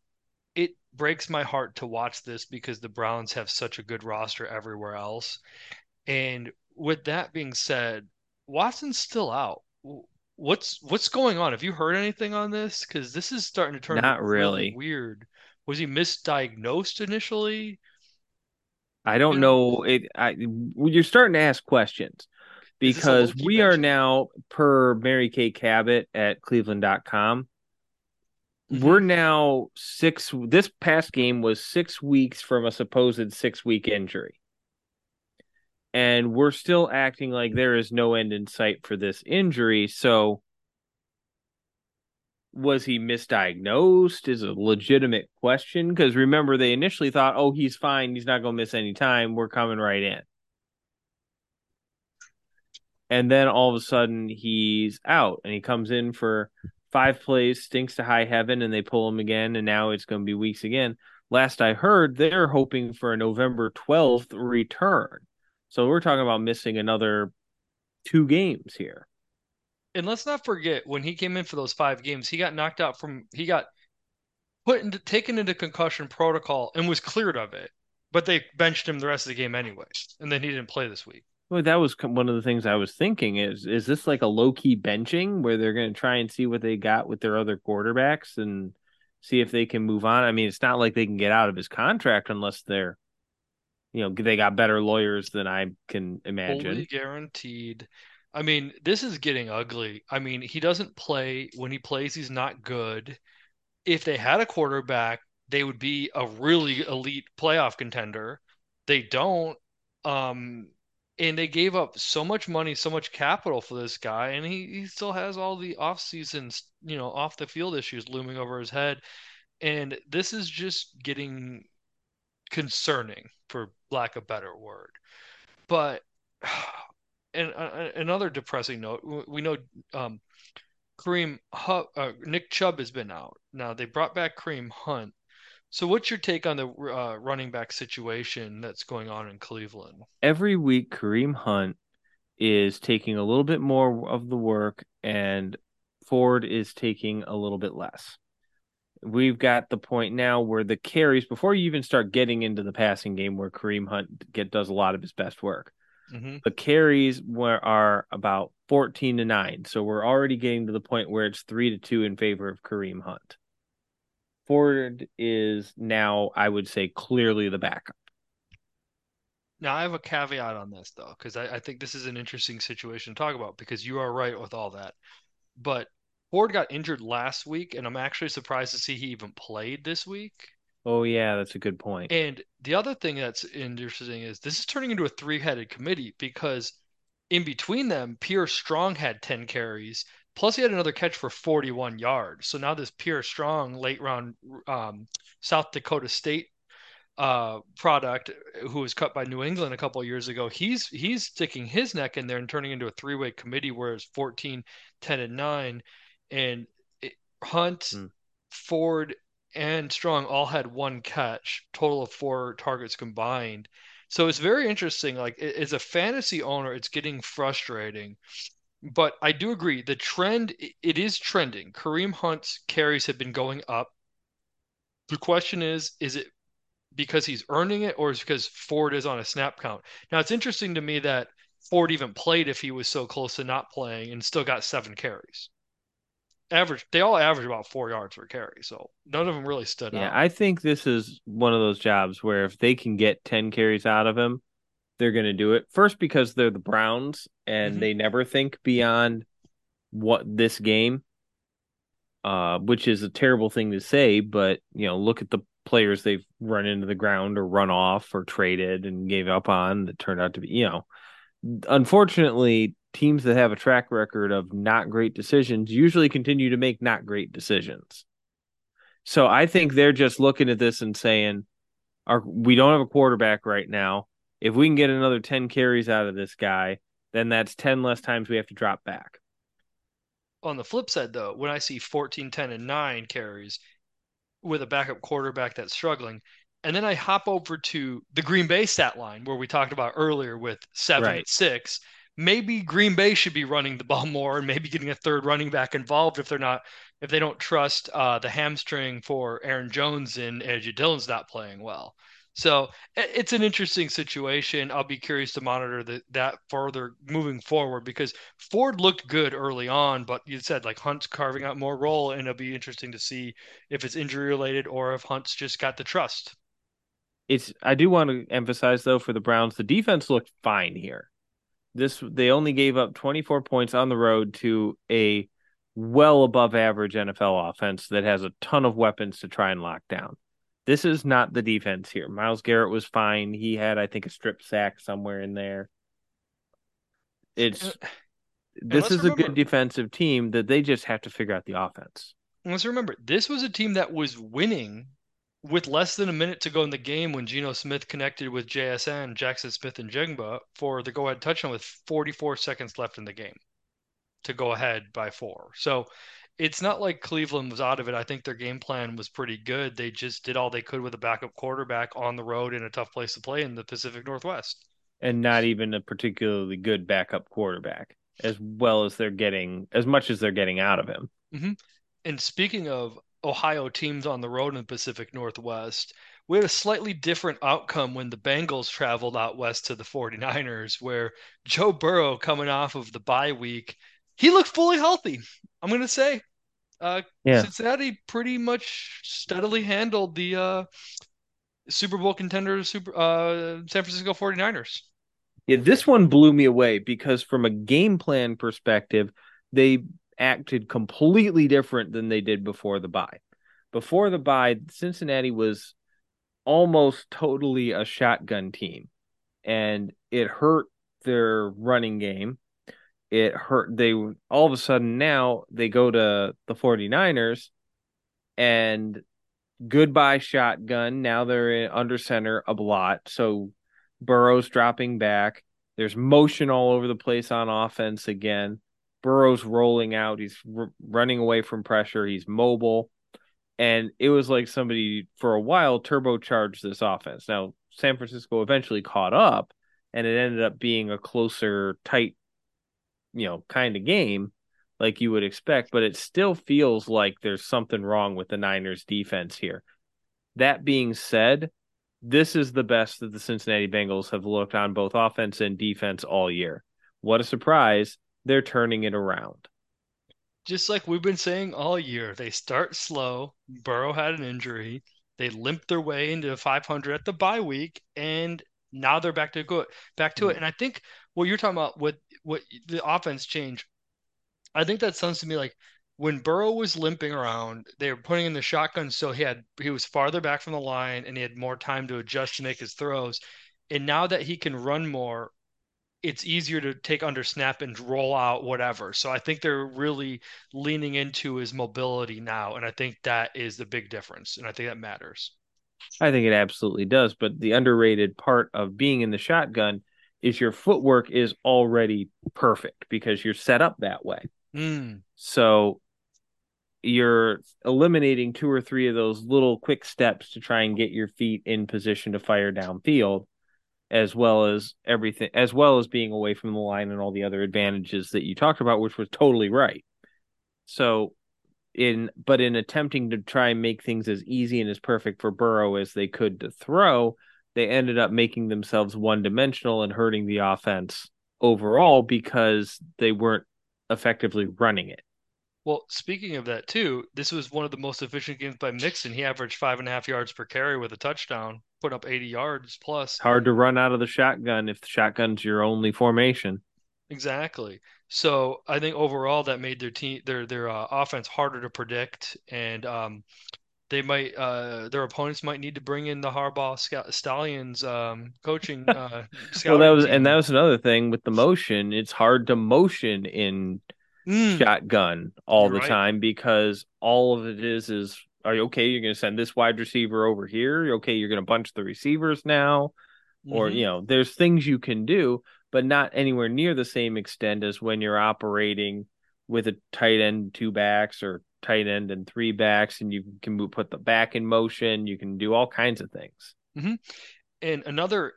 it breaks my heart to watch this because the Browns have such a good roster everywhere else. And with that being said, Watson's still out. What's what's going on? Have you heard anything on this? Because this is starting to turn not really. really weird. Was he misdiagnosed initially? I don't know. It. I. You're starting to ask questions because we are now per Mary Kay Cabot at Cleveland.com. Mm-hmm. We're now six. This past game was six weeks from a supposed six week injury. And we're still acting like there is no end in sight for this injury. So was he misdiagnosed is a legitimate question because remember they initially thought oh he's fine he's not going to miss any time we're coming right in. And then all of a sudden he's out and he comes in for five plays stinks to high heaven and they pull him again and now it's going to be weeks again. Last i heard they're hoping for a november 12th return. So we're talking about missing another two games here and let's not forget when he came in for those five games, he got knocked out from he got put into taken into concussion protocol and was cleared of it. But they benched him the rest of the game anyway, and then he didn't play this week. Well, that was one of the things I was thinking is is this like a low key benching where they're going to try and see what they got with their other quarterbacks and see if they can move on. I mean, it's not like they can get out of his contract unless they're, you know, they got better lawyers than I can imagine. Fully guaranteed. I mean, this is getting ugly. I mean, he doesn't play. When he plays, he's not good. If they had a quarterback, they would be a really elite playoff contender. They don't. Um, and they gave up so much money, so much capital for this guy, and he, he still has all the off seasons, you know, off the field issues looming over his head. And this is just getting concerning, for lack of better word. But and uh, another depressing note, we know um, Kareem uh, Nick Chubb has been out. Now they brought back Kareem Hunt. So what's your take on the uh, running back situation that's going on in Cleveland? Every week, Kareem Hunt is taking a little bit more of the work, and Ford is taking a little bit less. We've got the point now where the carries, before you even start getting into the passing game, where Kareem Hunt get does a lot of his best work Mm-hmm. The carries were, are about 14 to 9. So we're already getting to the point where it's 3 to 2 in favor of Kareem Hunt. Ford is now, I would say, clearly the backup. Now, I have a caveat on this, though, because I, I think this is an interesting situation to talk about because you are right with all that. But Ford got injured last week, and I'm actually surprised to see he even played this week. Oh yeah, that's a good point. And the other thing that's interesting is this is turning into a three-headed committee because in between them, Pierre Strong had 10 carries, plus he had another catch for 41 yards. So now this Pierre Strong late round um, South Dakota State uh, product who was cut by New England a couple years ago, he's he's sticking his neck in there and turning into a three-way committee where it's 14, 10, and 9. And it, Hunt, mm. Ford, and Strong all had one catch, total of four targets combined. So it's very interesting. Like as a fantasy owner, it's getting frustrating. But I do agree the trend it is trending. Kareem Hunt's carries have been going up. The question is, is it because he's earning it or is it because Ford is on a snap count? Now it's interesting to me that Ford even played if he was so close to not playing and still got seven carries average they all average about four yards per carry so none of them really stood yeah, out i think this is one of those jobs where if they can get 10 carries out of him they're going to do it first because they're the browns and mm-hmm. they never think beyond what this game uh, which is a terrible thing to say, but you know, look at the players they've run into the ground or run off or traded and gave up on that turned out to be, you know, unfortunately, teams that have a track record of not great decisions usually continue to make not great decisions. So I think they're just looking at this and saying, "Our we don't have a quarterback right now. If we can get another ten carries out of this guy, then that's ten less times we have to drop back." On the flip side, though, when I see 14, 10, and 9 carries with a backup quarterback that's struggling, and then I hop over to the Green Bay stat line where we talked about earlier with seven, right. six. Maybe Green Bay should be running the ball more and maybe getting a third running back involved if they're not if they don't trust uh, the hamstring for Aaron Jones and AJ Dillon's not playing well. So it's an interesting situation. I'll be curious to monitor the, that further moving forward because Ford looked good early on, but you said like Hunt's carving out more role, and it'll be interesting to see if it's injury related or if Hunt's just got the trust. It's I do want to emphasize though for the Browns, the defense looked fine here. This they only gave up 24 points on the road to a well above average NFL offense that has a ton of weapons to try and lock down. This is not the defense here. Myles Garrett was fine. He had, I think, a strip sack somewhere in there. It's And- this let's is a good defensive team that they just have to figure out the offense. Let's remember, this was a team that was winning with less than a minute to go in the game when Geno Smith connected with JSN, Jaxon Smith-Njigba for the go ahead touchdown with 44 seconds left in the game to go ahead by four. So it's not like Cleveland was out of it. I think their game plan was pretty good. They just did all they could with a backup quarterback on the road in a tough place to play in the Pacific Northwest. and not even a particularly good backup quarterback, as well as they're getting as much as they're getting out of him. Mm-hmm. And speaking of Ohio teams on the road in the Pacific Northwest, we had a slightly different outcome when the Bengals traveled out west to the 49ers, where Joe Burrow, coming off of the bye week, he looked fully healthy. I'm going to say. Uh, Yeah. Cincinnati pretty much steadily handled the uh, Super Bowl contender Super uh, San Francisco 49ers. Yeah, this one blew me away because from a game plan perspective, they acted completely different than they did before the bye. Before the bye, Cincinnati was almost totally a shotgun team, and it hurt their running game. It hurt they all of a sudden now they go to the 49ers and goodbye shotgun. Now they're under center a lot. So Burrow's dropping back. There's motion all over the place on offense again. Burrow's rolling out. He's r- running away from pressure. He's mobile. And it was like somebody for a while turbocharged this offense. Now, San Francisco eventually caught up and it ended up being a closer, tight, you know, kind of game like you would expect, but it still feels like there's something wrong with the Niners defense here. That being said, this is the best that the Cincinnati Bengals have looked on both offense and defense all year. What a surprise. They're turning it around. Just like we've been saying all year, they start slow. Burrow had an injury. They limped their way into 500 at the bye week, and now they're back to go back to it. Mm-hmm. And I think what you're talking about with what the offense change, I think that sounds to me like when Burrow was limping around, they were putting in the shotgun, so he had he was farther back from the line and he had more time to adjust to make his throws. And now that he can run more, it's easier to take under snap and roll out whatever. So I think they're really leaning into his mobility now, and I think that is the big difference, and I think that matters. I think it absolutely does. But the underrated part of being in the shotgun is your footwork is already perfect because you're set up that way. Mm. So you're eliminating two or three of those little quick steps to try and get your feet in position to fire downfield, as well as everything, as well as being away from the line and all the other advantages that you talked about, which was totally right. So, in but in attempting to try and make things as easy and as perfect for Burrow as they could to throw, they ended up making themselves one dimensional and hurting the offense overall because they weren't effectively running it. Well, speaking of that too, this was one of the most efficient games by Mixon. He averaged five and a half yards per carry with a touchdown, put up 80 yards plus. Hard to run out of the shotgun if the shotgun's your only formation. Exactly. So I think overall that made their team their their uh, offense harder to predict, and um, they might uh, their opponents might need to bring in the Harbaugh Sc Stalions um, coaching uh, Well, that was and that was another thing with the motion. It's hard to motion in Mm, shotgun all you're the right. time because all of it is is are you okay? You're going to send this wide receiver over here. Okay. You're going to bunch the receivers now, or hmm you know, there's things you can do, but not anywhere near the same extent as when you're operating with a tight end two backs or tight end and three backs, and you can put the back in motion. You can do all kinds of things. hmm And another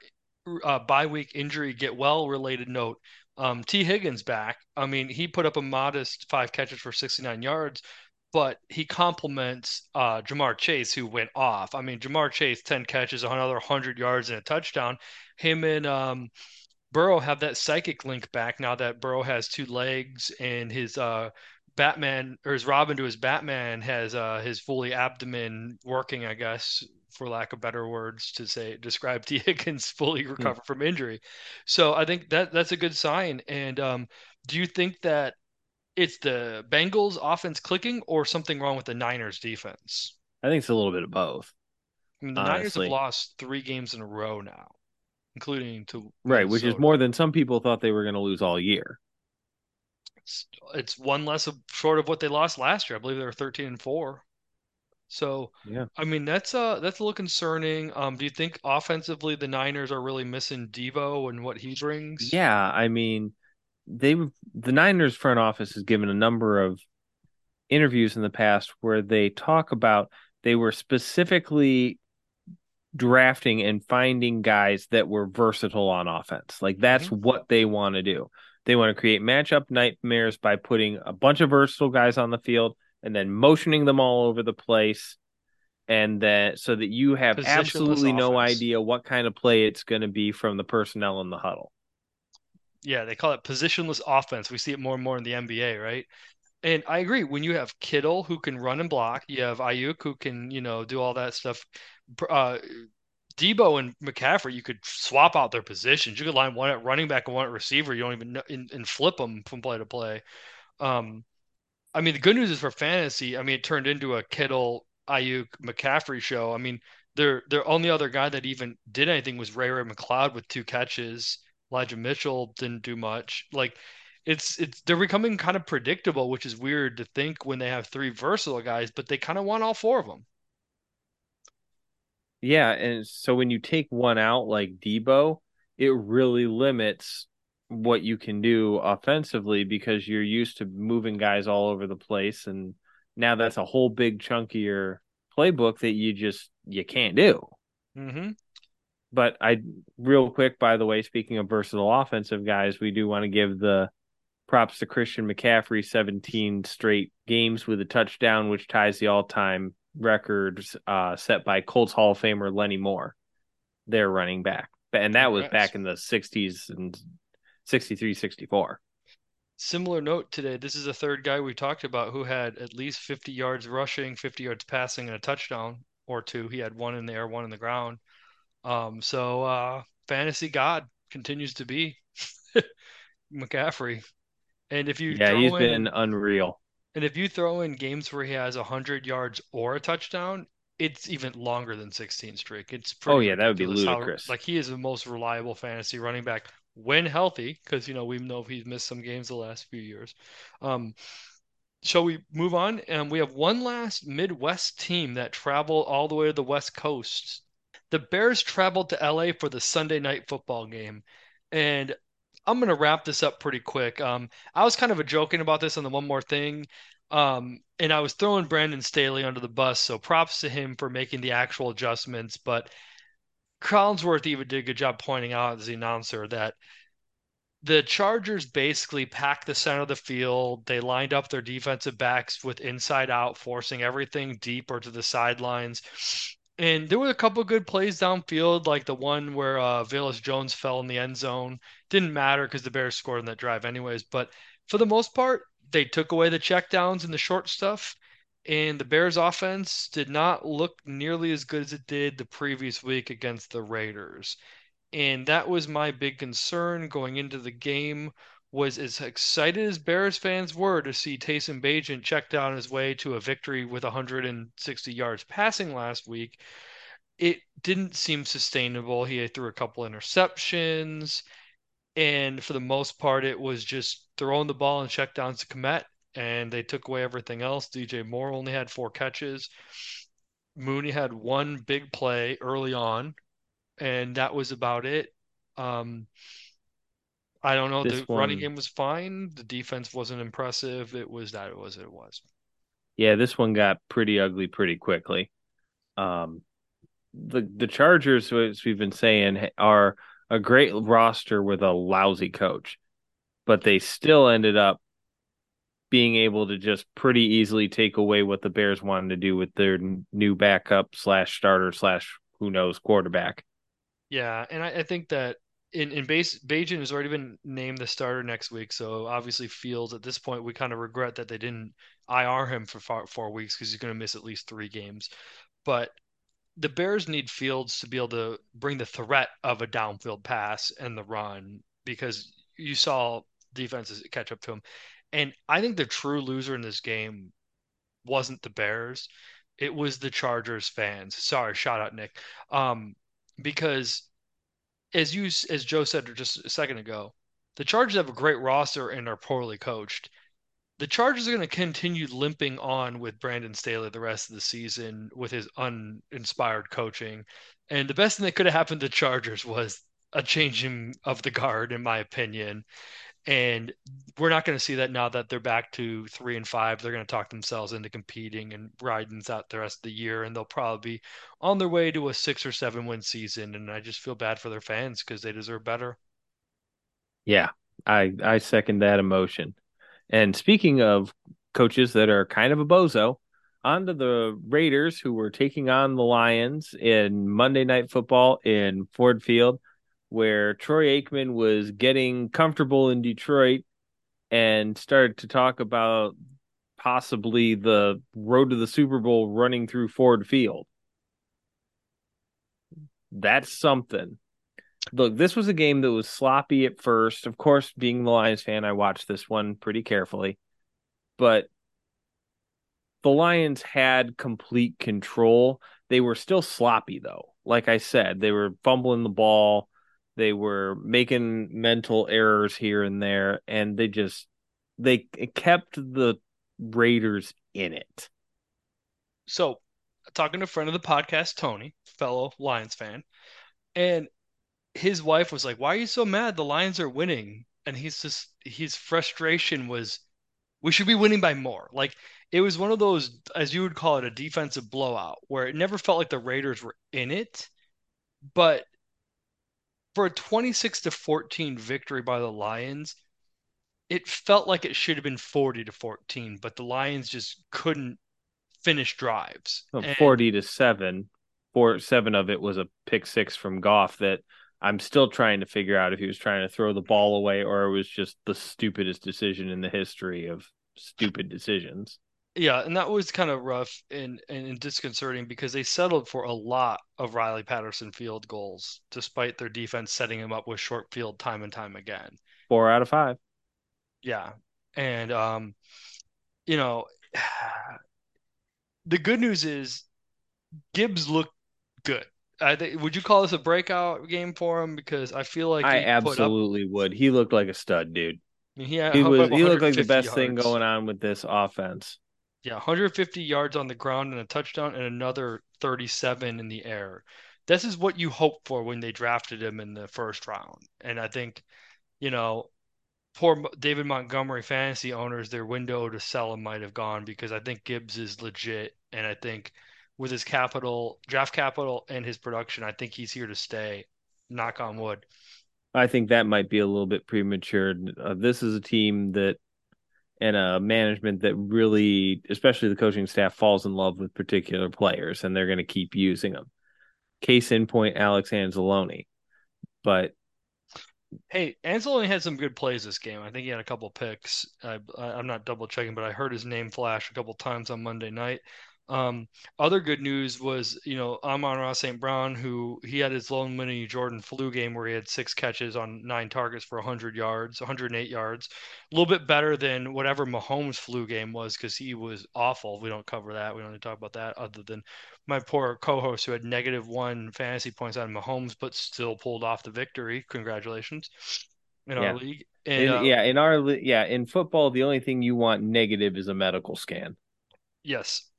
uh, bye week injury get well related note. Um, Tee Higgins back. I mean, he put up a modest five catches for 69 yards, but he complements uh, Ja'Marr Chase, who went off. I mean, Ja'Marr Chase, 10 catches, another 100 yards, and a touchdown. Him and um, Burrow have that psychic link back now that Burrow has two legs and his uh, Batman or his Robin to his Batman has uh, his fully abdomen working, I guess, for lack of better words to say describe Tee Higgins fully Hmm. recovered from injury. So I think that that's a good sign. And um, do you think that it's the Bengals offense clicking or something wrong with the Niners defense? I think it's a little bit of both, I mean, the Niners have lost three games in a row now, including to Right, which is more than some people thought they were going to lose all year. It's, it's one less of, short of what they lost last year. I believe they were 13 and 4. So, Yeah. I mean, that's uh that's a little concerning. Um, do you think offensively the Niners are really missing Deebo and what he brings? Yeah, I mean, they the Niners front office has given a number of interviews in the past where they talk about they were specifically drafting and finding guys that were versatile on offense. Like that's what they want to do. They want to create matchup nightmares by putting a bunch of versatile guys on the field and then motioning them all over the place and then so that you have absolutely no idea what kind of play it's going to be from the personnel in the huddle. Yeah, they call it positionless offense. We see it more and more in the NBA, right? And I agree. When you have Kittle who can run and block, you have Aiyuk who can, you know, do all that stuff. Uh, Deebo and McCaffrey, you could swap out their positions. You could line one at running back and one at receiver. You don't even know, and, and flip them from play to play. Um, I mean, the good news is for fantasy. I mean, it turned into a Kittle, Aiyuk, McCaffrey show. I mean, their their only other guy that even did anything was Ray Ray McCloud with two catches. Elijah Mitchell didn't do much. Like, it's it's they're becoming kind of predictable, which is weird to think when they have three versatile guys, but they kind of want all four of them. Yeah, and so when you take one out like Deebo, it really limits what you can do offensively because you're used to moving guys all over the place and now that's a whole big chunk of your playbook that you just you can't do. hmm But I real quick by the way, speaking of versatile offensive guys, we do want to give the props to Christian McCaffrey 17 straight games with a touchdown which ties the all-time records uh, set by Colts Hall of Famer Lenny Moore. their running back. And that was back in the 60s and 63, 64. Similar note today. This is the third guy we talked about who had at least 50 yards rushing, 50 yards passing, and a touchdown or two. He had one in the air, one in the ground. Um, so uh, fantasy god continues to be McCaffrey. And if you Yeah, he's throw been in unreal. and if you throw in games where he has 100 yards or a touchdown, it's even longer than 16 streak. It's Oh, yeah, that would be ridiculous how ludicrous. like he is the most reliable fantasy running back when healthy, because you know we know he's missed some games the last few years. Um, shall we move on? And we have one last Midwest team that traveled all the way to the West Coast. The Bears traveled to LA for the Sunday night football game. And I'm gonna wrap this up pretty quick. Um, I was kind of joking about this on the one more thing. Um, and I was throwing Brandon Staley under the bus, so props to him for making the actual adjustments. But Collinsworth even did a good job pointing out as the announcer that the Chargers basically packed the center of the field. They lined up their defensive backs with inside out, forcing everything deeper to the sidelines. And there were a couple good plays downfield, like the one where uh, Jones fell in the end zone. Didn't matter because the Bears scored on that drive anyways. But for the most part, they took away the checkdowns and the short stuff. And the Bears offense did not look nearly as good as it did the previous week against the Raiders. And that was my big concern going into the game was as excited as Bears fans were to see Tyson Bagent check down his way to a victory with 160 yards passing last week, it didn't seem sustainable. He threw a couple interceptions, and for the most part, it was just throwing the ball and checkdowns to Kmet, and they took away everything else. DJ Moore only had four catches. Mooney had one big play early on, and that was about it. Um, I don't know. This The one- running game was fine. The defense wasn't impressive. It was that it was it was. Yeah, this one got pretty ugly pretty quickly. Um, the the Chargers, as we've been saying, are a great roster with a lousy coach, but they still ended up being able to just pretty easily take away what the Bears wanted to do with their new backup slash starter slash who knows quarterback. Yeah, and I, I think that in in base Bagent has already been named the starter next week, so obviously Fields at this point we kind of regret that they didn't IR him for four, four weeks because he's going to miss at least three games. But the Bears need Fields to be able to bring the threat of a downfield pass and the run because you saw defenses catch up to him. And I think the true loser in this game wasn't the Bears. It was the Chargers fans. Sorry, shout out Nick. Um, because as you as Joe said just a second ago, the Chargers have a great roster and are poorly coached. The Chargers are going to continue limping on with Brandon Staley the rest of the season with his uninspired coaching. And the best thing that could have happened to Chargers was a changing of the guard, in my opinion. And we're not going to see that now that they're back to three and five. They're going to talk themselves into competing and riding out the rest of the year, and they'll probably be on their way to a six or seven win season. And I just feel bad for their fans because they deserve better. Yeah, I I second that emotion. And speaking of coaches that are kind of a bozo, on to the Raiders who were taking on the Lions in Monday Night Football in Ford Field, where Troy Aikman was getting comfortable in Detroit and started to talk about possibly the road to the Super Bowl running through Ford Field. That's something. Look, this was a game that was sloppy at first. Of course, being the Lions fan, I watched this one pretty carefully. But the Lions had complete control. They were still sloppy though. Like I said, they were fumbling the ball. They were making mental errors here and there and they just they kept the Raiders in it. So, talking to a friend of the podcast, Tony, fellow Lions fan, and his wife was like, "Why are you so mad? The Lions are winning." And he's just his frustration was, "We should be winning by more." Like it was one of those, as you would call it, a defensive blowout where it never felt like the Raiders were in it, but for a 26 to 14 victory by the Lions, it felt like it should have been 40 to 14, but the Lions just couldn't finish drives. Well, And- 40 to 7. Four seven of it was a pick six from Goff that I'm still trying to figure out if he was trying to throw the ball away or it was just the stupidest decision in the history of stupid decisions. Yeah, and that was kind of rough and, and disconcerting because they settled for a lot of Riley Patterson field goals, despite their defense setting him up with short field time and time again. Four out of five. Yeah. And um, you know, the good news is Gibbs looked good. I think would you call this a breakout game for him? Because I feel like I put up absolutely would. He looked like a stud, dude. he, had, He was he looked like the 150 best thing going on with this offense. Yeah, 150 yards on the ground and a touchdown and another 37 in the air. This is what you hope for when they drafted him in the first round. And I think, you know, poor David Montgomery fantasy owners, their window to sell him might have gone because I think Gibbs is legit. And I think with his capital, draft capital, and his production, I think he's here to stay. Knock on wood. I think that might be a little bit premature. Uh, this is a team that and a management that really, especially the coaching staff, falls in love with particular players, and they're going to keep using them. Case in point, Alex Anzalone. But Hey, Anzalone had some good plays this game. I think he had a couple picks. I, I'm not double checking, but I heard his name flash a couple times on Monday night. Um, other good news was, you know, Amon-Ra St. Brown, who he had his lone mini Jordan flu game where he had six catches on nine targets for 100 yards, 108 yards. A little bit better than whatever Mahomes flu game was because he was awful. We don't cover that. We don't need to talk about that other than my poor co-host who had negative one fantasy points on Mahomes, but still pulled off the victory. Congratulations in Yeah. our league. And In- uh, yeah, in our yeah, in football, the only thing you want negative is a medical scan. Yes.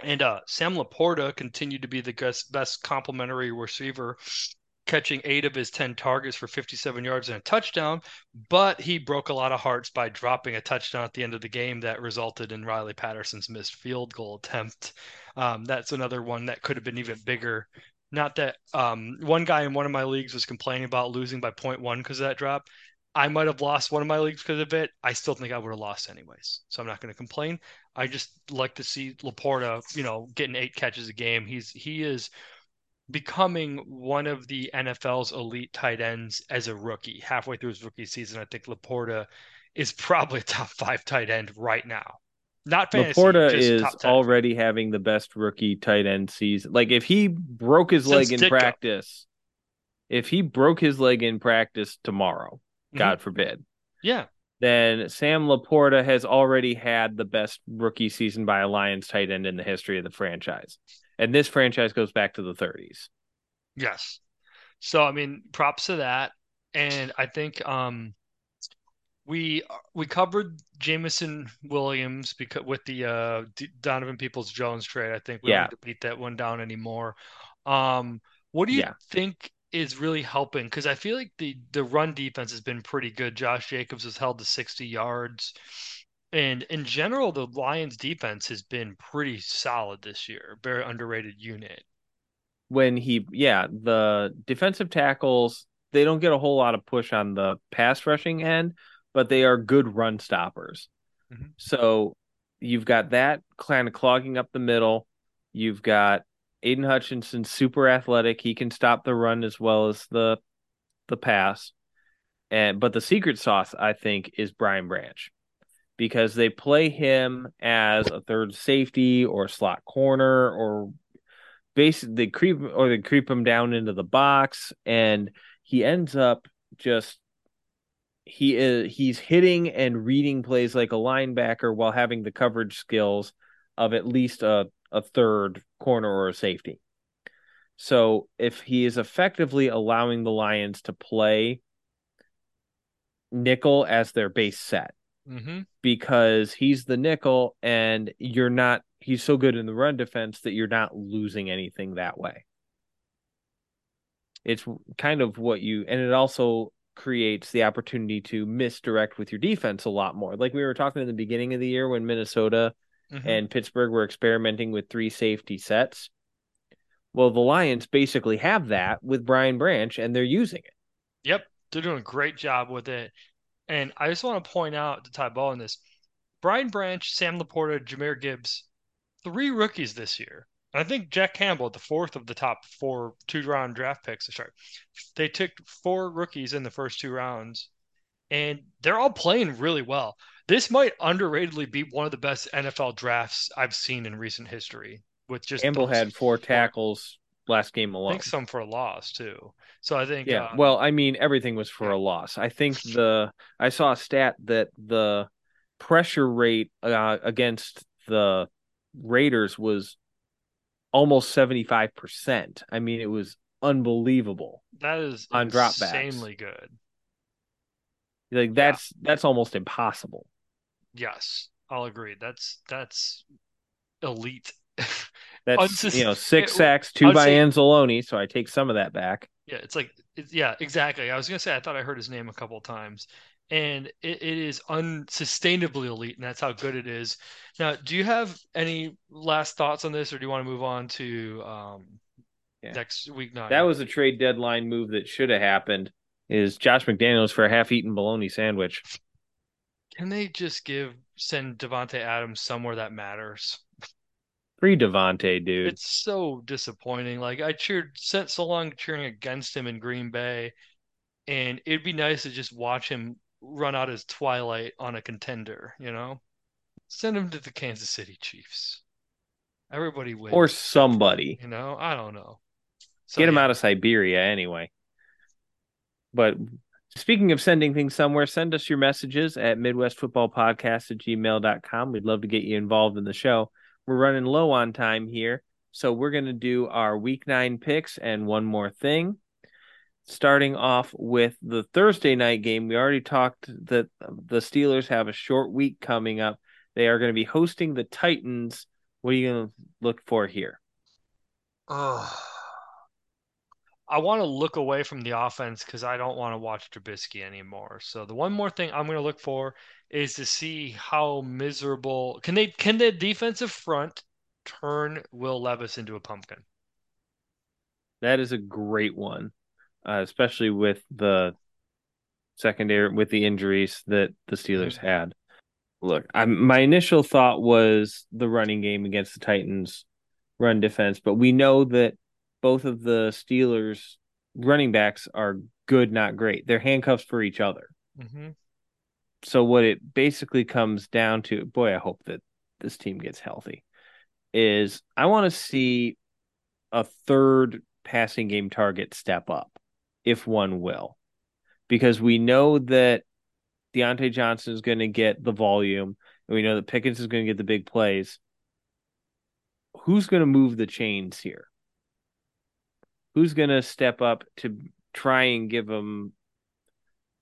And uh, Sam LaPorta continued to be the best, best complimentary receiver, catching eight of his 10 targets for 57 yards and a touchdown. But he broke a lot of hearts by dropping a touchdown at the end of the game that resulted in Riley Patterson's missed field goal attempt. Um, that's another one that could have been even bigger. Not that um, one guy in one of my leagues was complaining about losing by 0.1 because of that drop. I might have lost one of my leagues because of it. I still think I would have lost anyways. So I'm not going to complain. I just like to see LaPorta, you know, getting eight catches a game. He's he is becoming one of the NFL's elite tight ends as a rookie. Halfway through his rookie season, I think LaPorta is probably a top five tight end right now. Not fantasy, LaPorta just is top 10. already having the best rookie tight end season. Like if he broke his Since leg in Ditka. practice, if he broke his leg in practice tomorrow, Mhm. God forbid, Yeah, then Sam LaPorta has already had the best rookie season by a Lions tight end in the history of the franchise. And this franchise goes back to the 30s. Yes. So I mean, props to that. And I think um we we covered Jameson Williams because with the uh D- Donovan Peoples Jones trade. I think we Yeah. don't need to beat that one down anymore. Um what do you Yeah. think is really helping? Because I feel like the the run defense has been pretty good. Josh Jacobs has held to 60 yards. And in general, the Lions defense has been pretty solid this year. Very underrated unit. When he, yeah, the defensive tackles, they don't get a whole lot of push on the pass rushing end, but they are good run stoppers. Mhm. So you've got that kind of clogging up the middle. You've got Aidan Hutchinson, super athletic. He can stop the run as well as the the pass. And but the secret sauce, I think, is Brian Branch. Because they play him as a third safety or slot corner or basically they creep or they creep him down into the box and he ends up just he is he's hitting and reading plays like a linebacker while having the coverage skills of at least a, a third corner or a safety. So if he is effectively allowing the Lions to play nickel as their base set Mm-hmm. because he's the nickel and you're not he's so good in the run defense that you're not losing anything that way. It's kind of what you and it also creates the opportunity to misdirect with your defense a lot more. Like we were talking in the beginning of the year when Minnesota Mhm. and Pittsburgh were experimenting with three safety sets. Well, the Lions basically have that with Brian Branch and they're using it. Yep, they're doing a great job with it. And I just want to point out to Ty Ball in this Brian Branch, Sam LaPorta, Jahmyr Gibbs, three rookies this year. And I think Jack Campbell, the fourth of the top four two round draft picks. Sorry. They took four rookies in the first two rounds, and they're all playing really well. This might underratedly be one of the best NFL drafts I've seen in recent history. With just Campbell those had four tackles last game I alone. think some for a loss too. So I think Yeah, um, well, I mean, everything was for yeah. a loss. I think the I saw a stat that the pressure rate uh, against the Raiders was almost 75%. I mean, it was unbelievable. that is on dropbacks. insanely good. Like Yeah. that's that's almost impossible. Yes, I'll agree. That's that's elite. That's you know, six it- sacks, two by unsa- Anzalone, so I take some of that back. Yeah, it's like it's, yeah, exactly. I was gonna say I thought I heard his name a couple of times, and it, it is unsustainably elite, and that's how good it is. Now, do you have any last thoughts on this, or do you want to move on to um Yeah. next week nine? That was a trade deadline move that should have happened. Is Josh McDaniels for a half-eaten bologna sandwich? Can they just give send Davante Adams somewhere that matters? Free Davante, dude. It's so disappointing. Like I cheered spent so long cheering against him in Green Bay, and it'd be nice to just watch him run out his twilight on a contender, you know? Send him to the Kansas City Chiefs. Everybody wins. or somebody. You know, I don't know. So, Get him yeah. out of Siberia anyway. But speaking of sending things somewhere, send us your messages at midwestfootballpodcast at gmail.com. We'd love to get you involved in the show. We're running low on time here. So we're going to do our week nine picks and one more thing. Starting off with the Thursday night game, we already talked that the Steelers have a short week coming up. They are going to be hosting the Titans. What are you going to look for here? Ugh. I want to look away from the offense because I don't want to watch Trubisky anymore. So the one more thing I'm going to look for is to see how miserable can they can the defensive front turn Will Levis into a pumpkin. That is a great one, uh, especially with the secondary with the injuries that the Steelers had. Look, I, my initial thought was the running game against the Titans, run defense, but we know that both of the Steelers running backs are good, not great. They're handcuffs for each other. Mm-hmm. So what it basically comes down to, boy, I hope that this team gets healthy, is I want to see a third passing game target step up, if one will, because we know that Diontae Johnson is going to get the volume, and we know that Pickens is going to get the big plays. Who's going to move the chains here? Who's going to step up to try and give them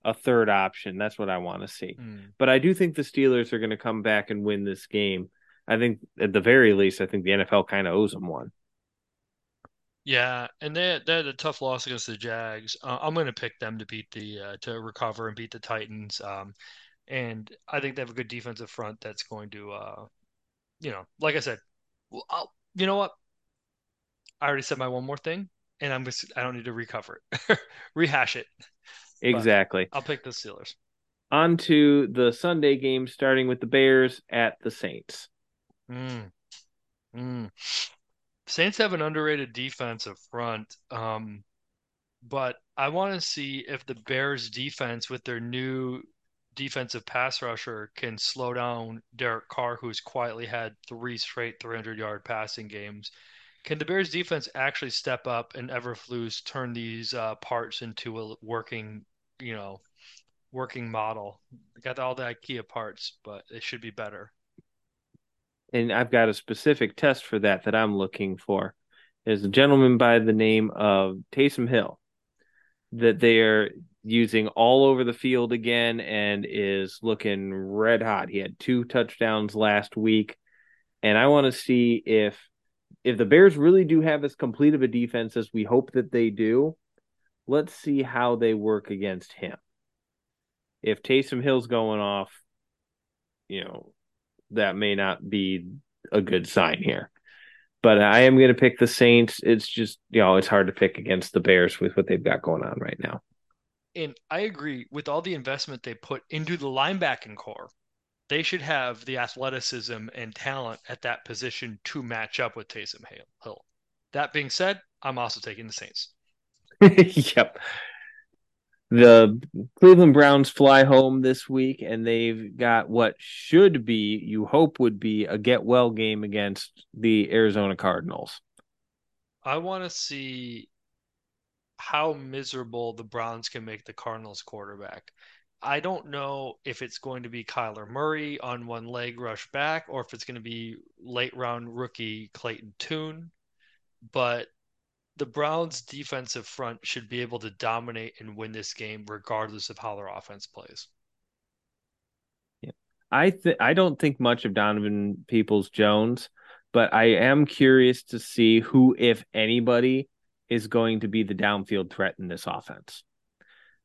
a third option? That's what I want to see. Mm. But I do think the Steelers are going to come back and win this game. I think, at the very least, I think the NFL kind of owes them one. Yeah, and they they had a tough loss against the Jags. Uh, I'm going to pick them to beat the uh, to recover and beat the Titans. Um, and I think they have a good defensive front that's going to, uh, you know, like I said, I'll, you know what? I already said my one more thing, and I'm just I don't need to recover it, rehash it. Exactly. I'll pick the Steelers. On to the Sunday game, starting with the Bears at the Saints. Mm. Mm. Saints have an underrated defensive front, um, but I want to see if the Bears defense with their new defensive pass rusher can slow down Derek Carr, who's quietly had three straight 300 yard passing games. Can the Bears defense actually step up and Eberflus turn these uh, parts into a working, you know, working model? They got all the IKEA parts, but it should be better. And I've got a specific test for that that I'm looking for. There's a gentleman by the name of Taysom Hill that they are using all over the field again and is looking red hot. He had two touchdowns last week. And I want to see if if the Bears really do have as complete of a defense as we hope that they do, let's see how they work against him. If Taysom Hill's going off, you know, that may not be a good sign here. But I am going to pick the Saints. It's just, you know, it's hard to pick against the Bears with what they've got going on right now. And I agree with all the investment they put into the linebacking core. They should have the athleticism and talent at that position to match up with Taysom Hill. That being said, I'm also taking the Saints. yep. The Cleveland Browns fly home this week, and they've got what should be, you hope would be, a get well game against the Arizona Cardinals. I want to see how miserable the Browns can make the Cardinals quarterback. I don't know if it's going to be Kyler Murray on one leg rush back or if it's going to be late round rookie Clayton Tune, but the Browns defensive front should be able to dominate and win this game regardless of how their offense plays. Yeah. I th- I don't think much of Donovan Peoples Jones, but I am curious to see who, if anybody, is going to be the downfield threat in this offense.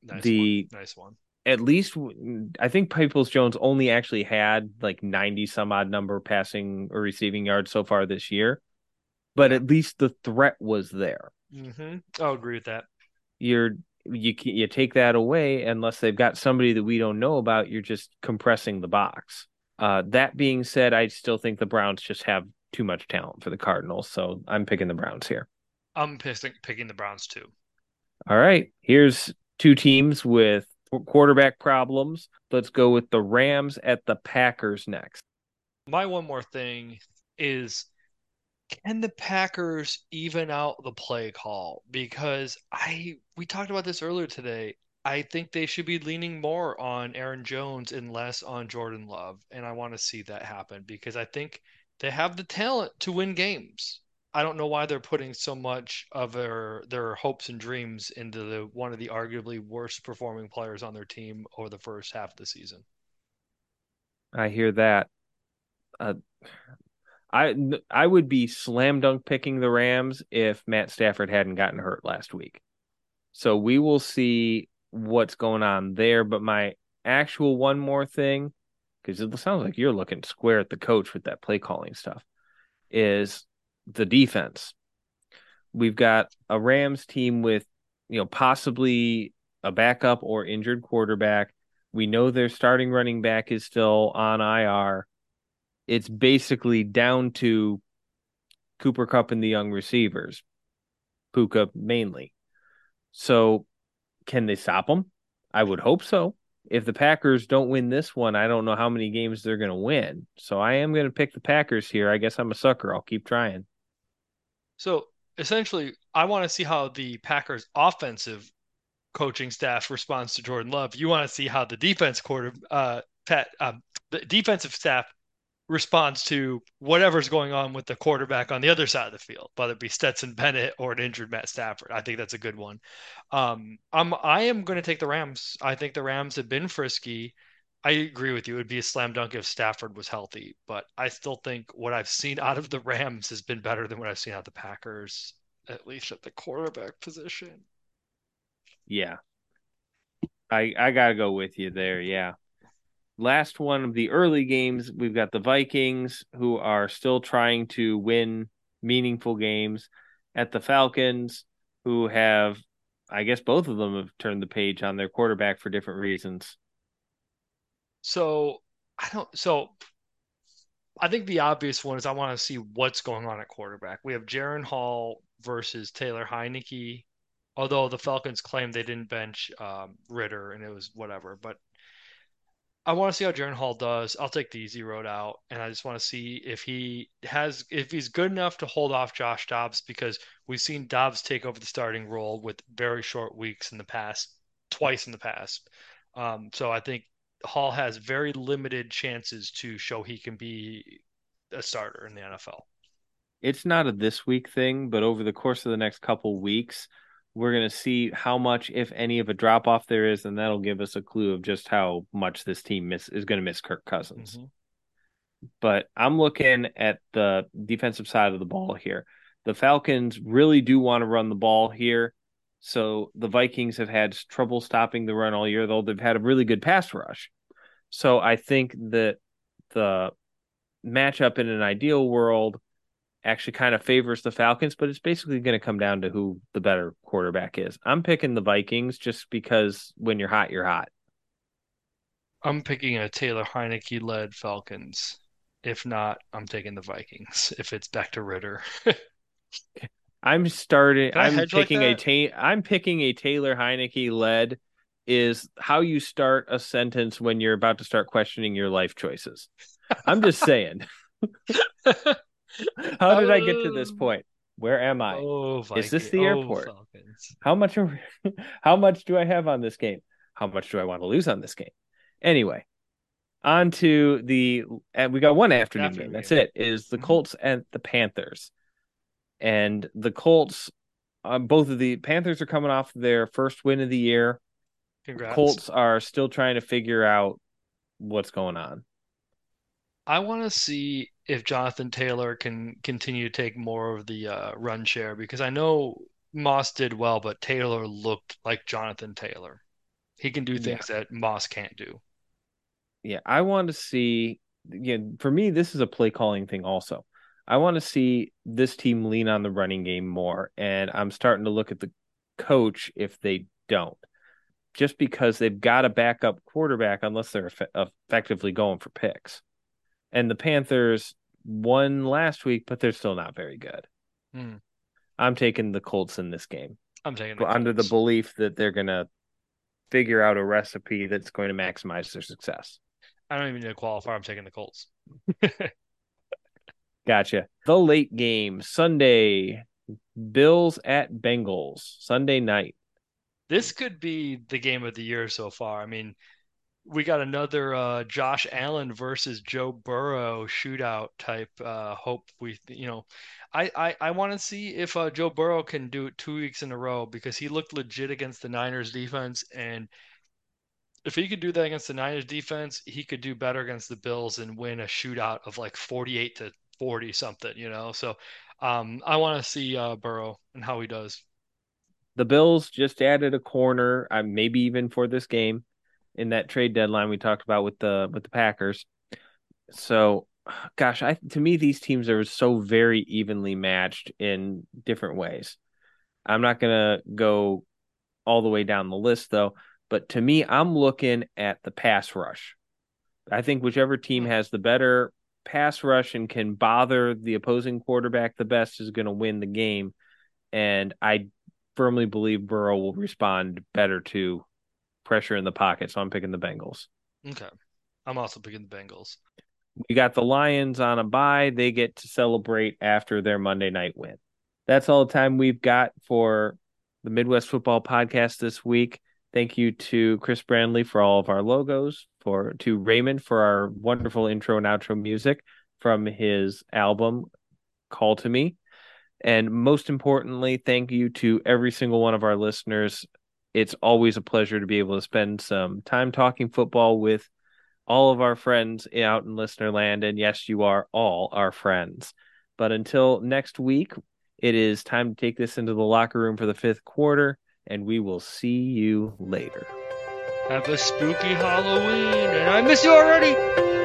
Nice the one. nice one. At least I think Peoples Jones only actually had like 90 some odd number passing or receiving yards so far this year. But at least the threat was there. Mm-hmm. I'll agree with that. You're you you take that away unless they've got somebody that we don't know about. You're just compressing the box. Uh, that being said, I still think the Browns just have too much talent for the Cardinals, so I'm picking the Browns here. I'm picking picking the Browns too. All right, here's two teams with quarterback problems. Let's go with the Rams at the Packers next. My one more thing is can the Packers even out the play call? Because I we talked about this earlier today. I think they should be leaning more on Aaron Jones and less on Jordan Love, and I want to see that happen because I think they have the talent to win games. I don't know why they're putting so much of their their hopes and dreams into the one of the arguably worst performing players on their team over the first half of the season. I hear that. Uh, I I would be slam dunk picking the Rams if Matt Stafford hadn't gotten hurt last week. So we will see what's going on there. But my actual one more thing, because it sounds like you're looking square at the coach with that play calling stuff, is the defense. We've got a Rams team with, you know, possibly a backup or injured quarterback. We know their starting running back is still on IR. It's basically down to Cooper Kupp and the young receivers, Puka mainly. So, can they stop them? I would hope so. If the Packers don't win this one, I don't know how many games they're going to win. So, I am going to pick the Packers here. I guess I'm a sucker. I'll keep trying. So, essentially, I want to see how the Packers offensive coaching staff responds to Jordan Love. You want to see how the defense quarter uh Pat um, the defensive staff responds to whatever's going on with the quarterback on the other side of the field, whether it be Stetson Bennett or an injured Matt Stafford. I think that's a good one. Um, I'm I am going to take the Rams. I think the Rams have been frisky. I agree with you. It would be a slam dunk if Stafford was healthy, but I still think what I've seen out of the Rams has been better than what I've seen out of the Packers, at least at the quarterback position. Yeah. I I gotta go with you there. Yeah. Last one of the early games, we've got the Vikings who are still trying to win meaningful games at the Falcons, who have, I guess, both of them have turned the page on their quarterback for different reasons. So I don't. So I think the obvious one is I want to see what's going on at quarterback. We have Jaren Hall versus Taylor Heinicke although the Falcons claim they didn't bench um, Ridder and it was whatever. But I want to see how Jaren Hall does. I'll take the easy road out, and I just want to see if he has if he's good enough to hold off Josh Dobbs because we've seen Dobbs take over the starting role with very short weeks in the past, twice in the past. Um, so I think Hall has very limited chances to show he can be a starter in the NFL. It's not a this week thing, but over the course of the next couple weeks, we're going to see how much, if any, of a drop off there is, and that'll give us a clue of just how much this team miss is going to miss Kirk Cousins. Mm-hmm. But I'm looking at the defensive side of the ball here. The Falcons really do want to run the ball here. So the Vikings have had trouble stopping the run all year, though they've had a really good pass rush. So I think that the matchup in an ideal world actually kind of favors the Falcons, but it's basically going to come down to who the better quarterback is. I'm picking the Vikings just because when you're hot, you're hot. I'm picking a Taylor Heinicke led Falcons. If not, I'm taking the Vikings. If it's back to Ridder. I'm starting. I'm picking like a. Ta- I'm picking a Taylor Heinicke led. Is how you start a sentence when you're about to start questioning your life choices. I'm just saying. How did I get to this point? Where am I? Oh, Is this the airport? Oh, how much? Are, how much do I have on this game? How much do I want to lose on this game? Anyway, on to the and we got one afternoon, afternoon game. That's it. Is the mm-hmm. Colts and the Panthers, and the Colts. Um, both of the Panthers are coming off their first win of the year. Congrats. Colts are still trying to figure out what's going on. I want to see if Jonathan Taylor can continue to take more of the uh, run share because I know Moss did well, but Taylor looked like Jonathan Taylor. He can do things yeah. that Moss can't do. Yeah, I want to see. Yeah, for me, this is a play calling thing. Also, I want to see this team lean on the running game more, and I'm starting to look at the coach if they don't, just because they've got a backup quarterback unless they're eff- effectively going for picks. And the Panthers won last week, but they're still not very good. Hmm. I'm taking the Colts in this game. I'm taking under the belief that they're going to figure out a recipe that's going to maximize their success. I don't even need to qualify. I'm taking the Colts. Gotcha. The late game Sunday, Bills at Bengals Sunday night. This could be the game of the year so far. I mean, we got another uh, Josh Allen versus Joe Burrow shootout type. Uh, hope we, you know, I I, I want to see if uh, Joe Burrow can do it two weeks in a row because he looked legit against the Niners defense, and if he could do that against the Niners defense, he could do better against the Bills and win a shootout of like forty-eight to forty something. You know, so um, I want to see uh, Burrow and how he does. The Bills just added a corner, uh, maybe even for this game in that trade deadline we talked about with the with the Packers. So, gosh, I to me these teams are so very evenly matched in different ways. I'm not gonna go all the way down the list though, but to me, I'm looking at the pass rush. I think whichever team hmm. has the better pass rush and can bother the opposing quarterback the best is going to win the game. And I firmly believe Burrow will respond better to pressure in the pocket, so I'm picking the Bengals. Okay. I'm also picking the Bengals. We got the Lions on a bye. They get to celebrate after their Monday night win. That's all the time we've got for the Midwest Football Podcast this week. Thank you to Chris Brandley for all of our logos, for to Raymond for our wonderful intro and outro music from his album Call to Me. And most importantly, thank you to every single one of our listeners it's always a pleasure to be able to spend some time talking football with all of our friends out in listener land. And yes, you are all our friends. But until next week, it is time to take this into the locker room for the fifth quarter, and we will see you later. Have a spooky Halloween, and I miss you already.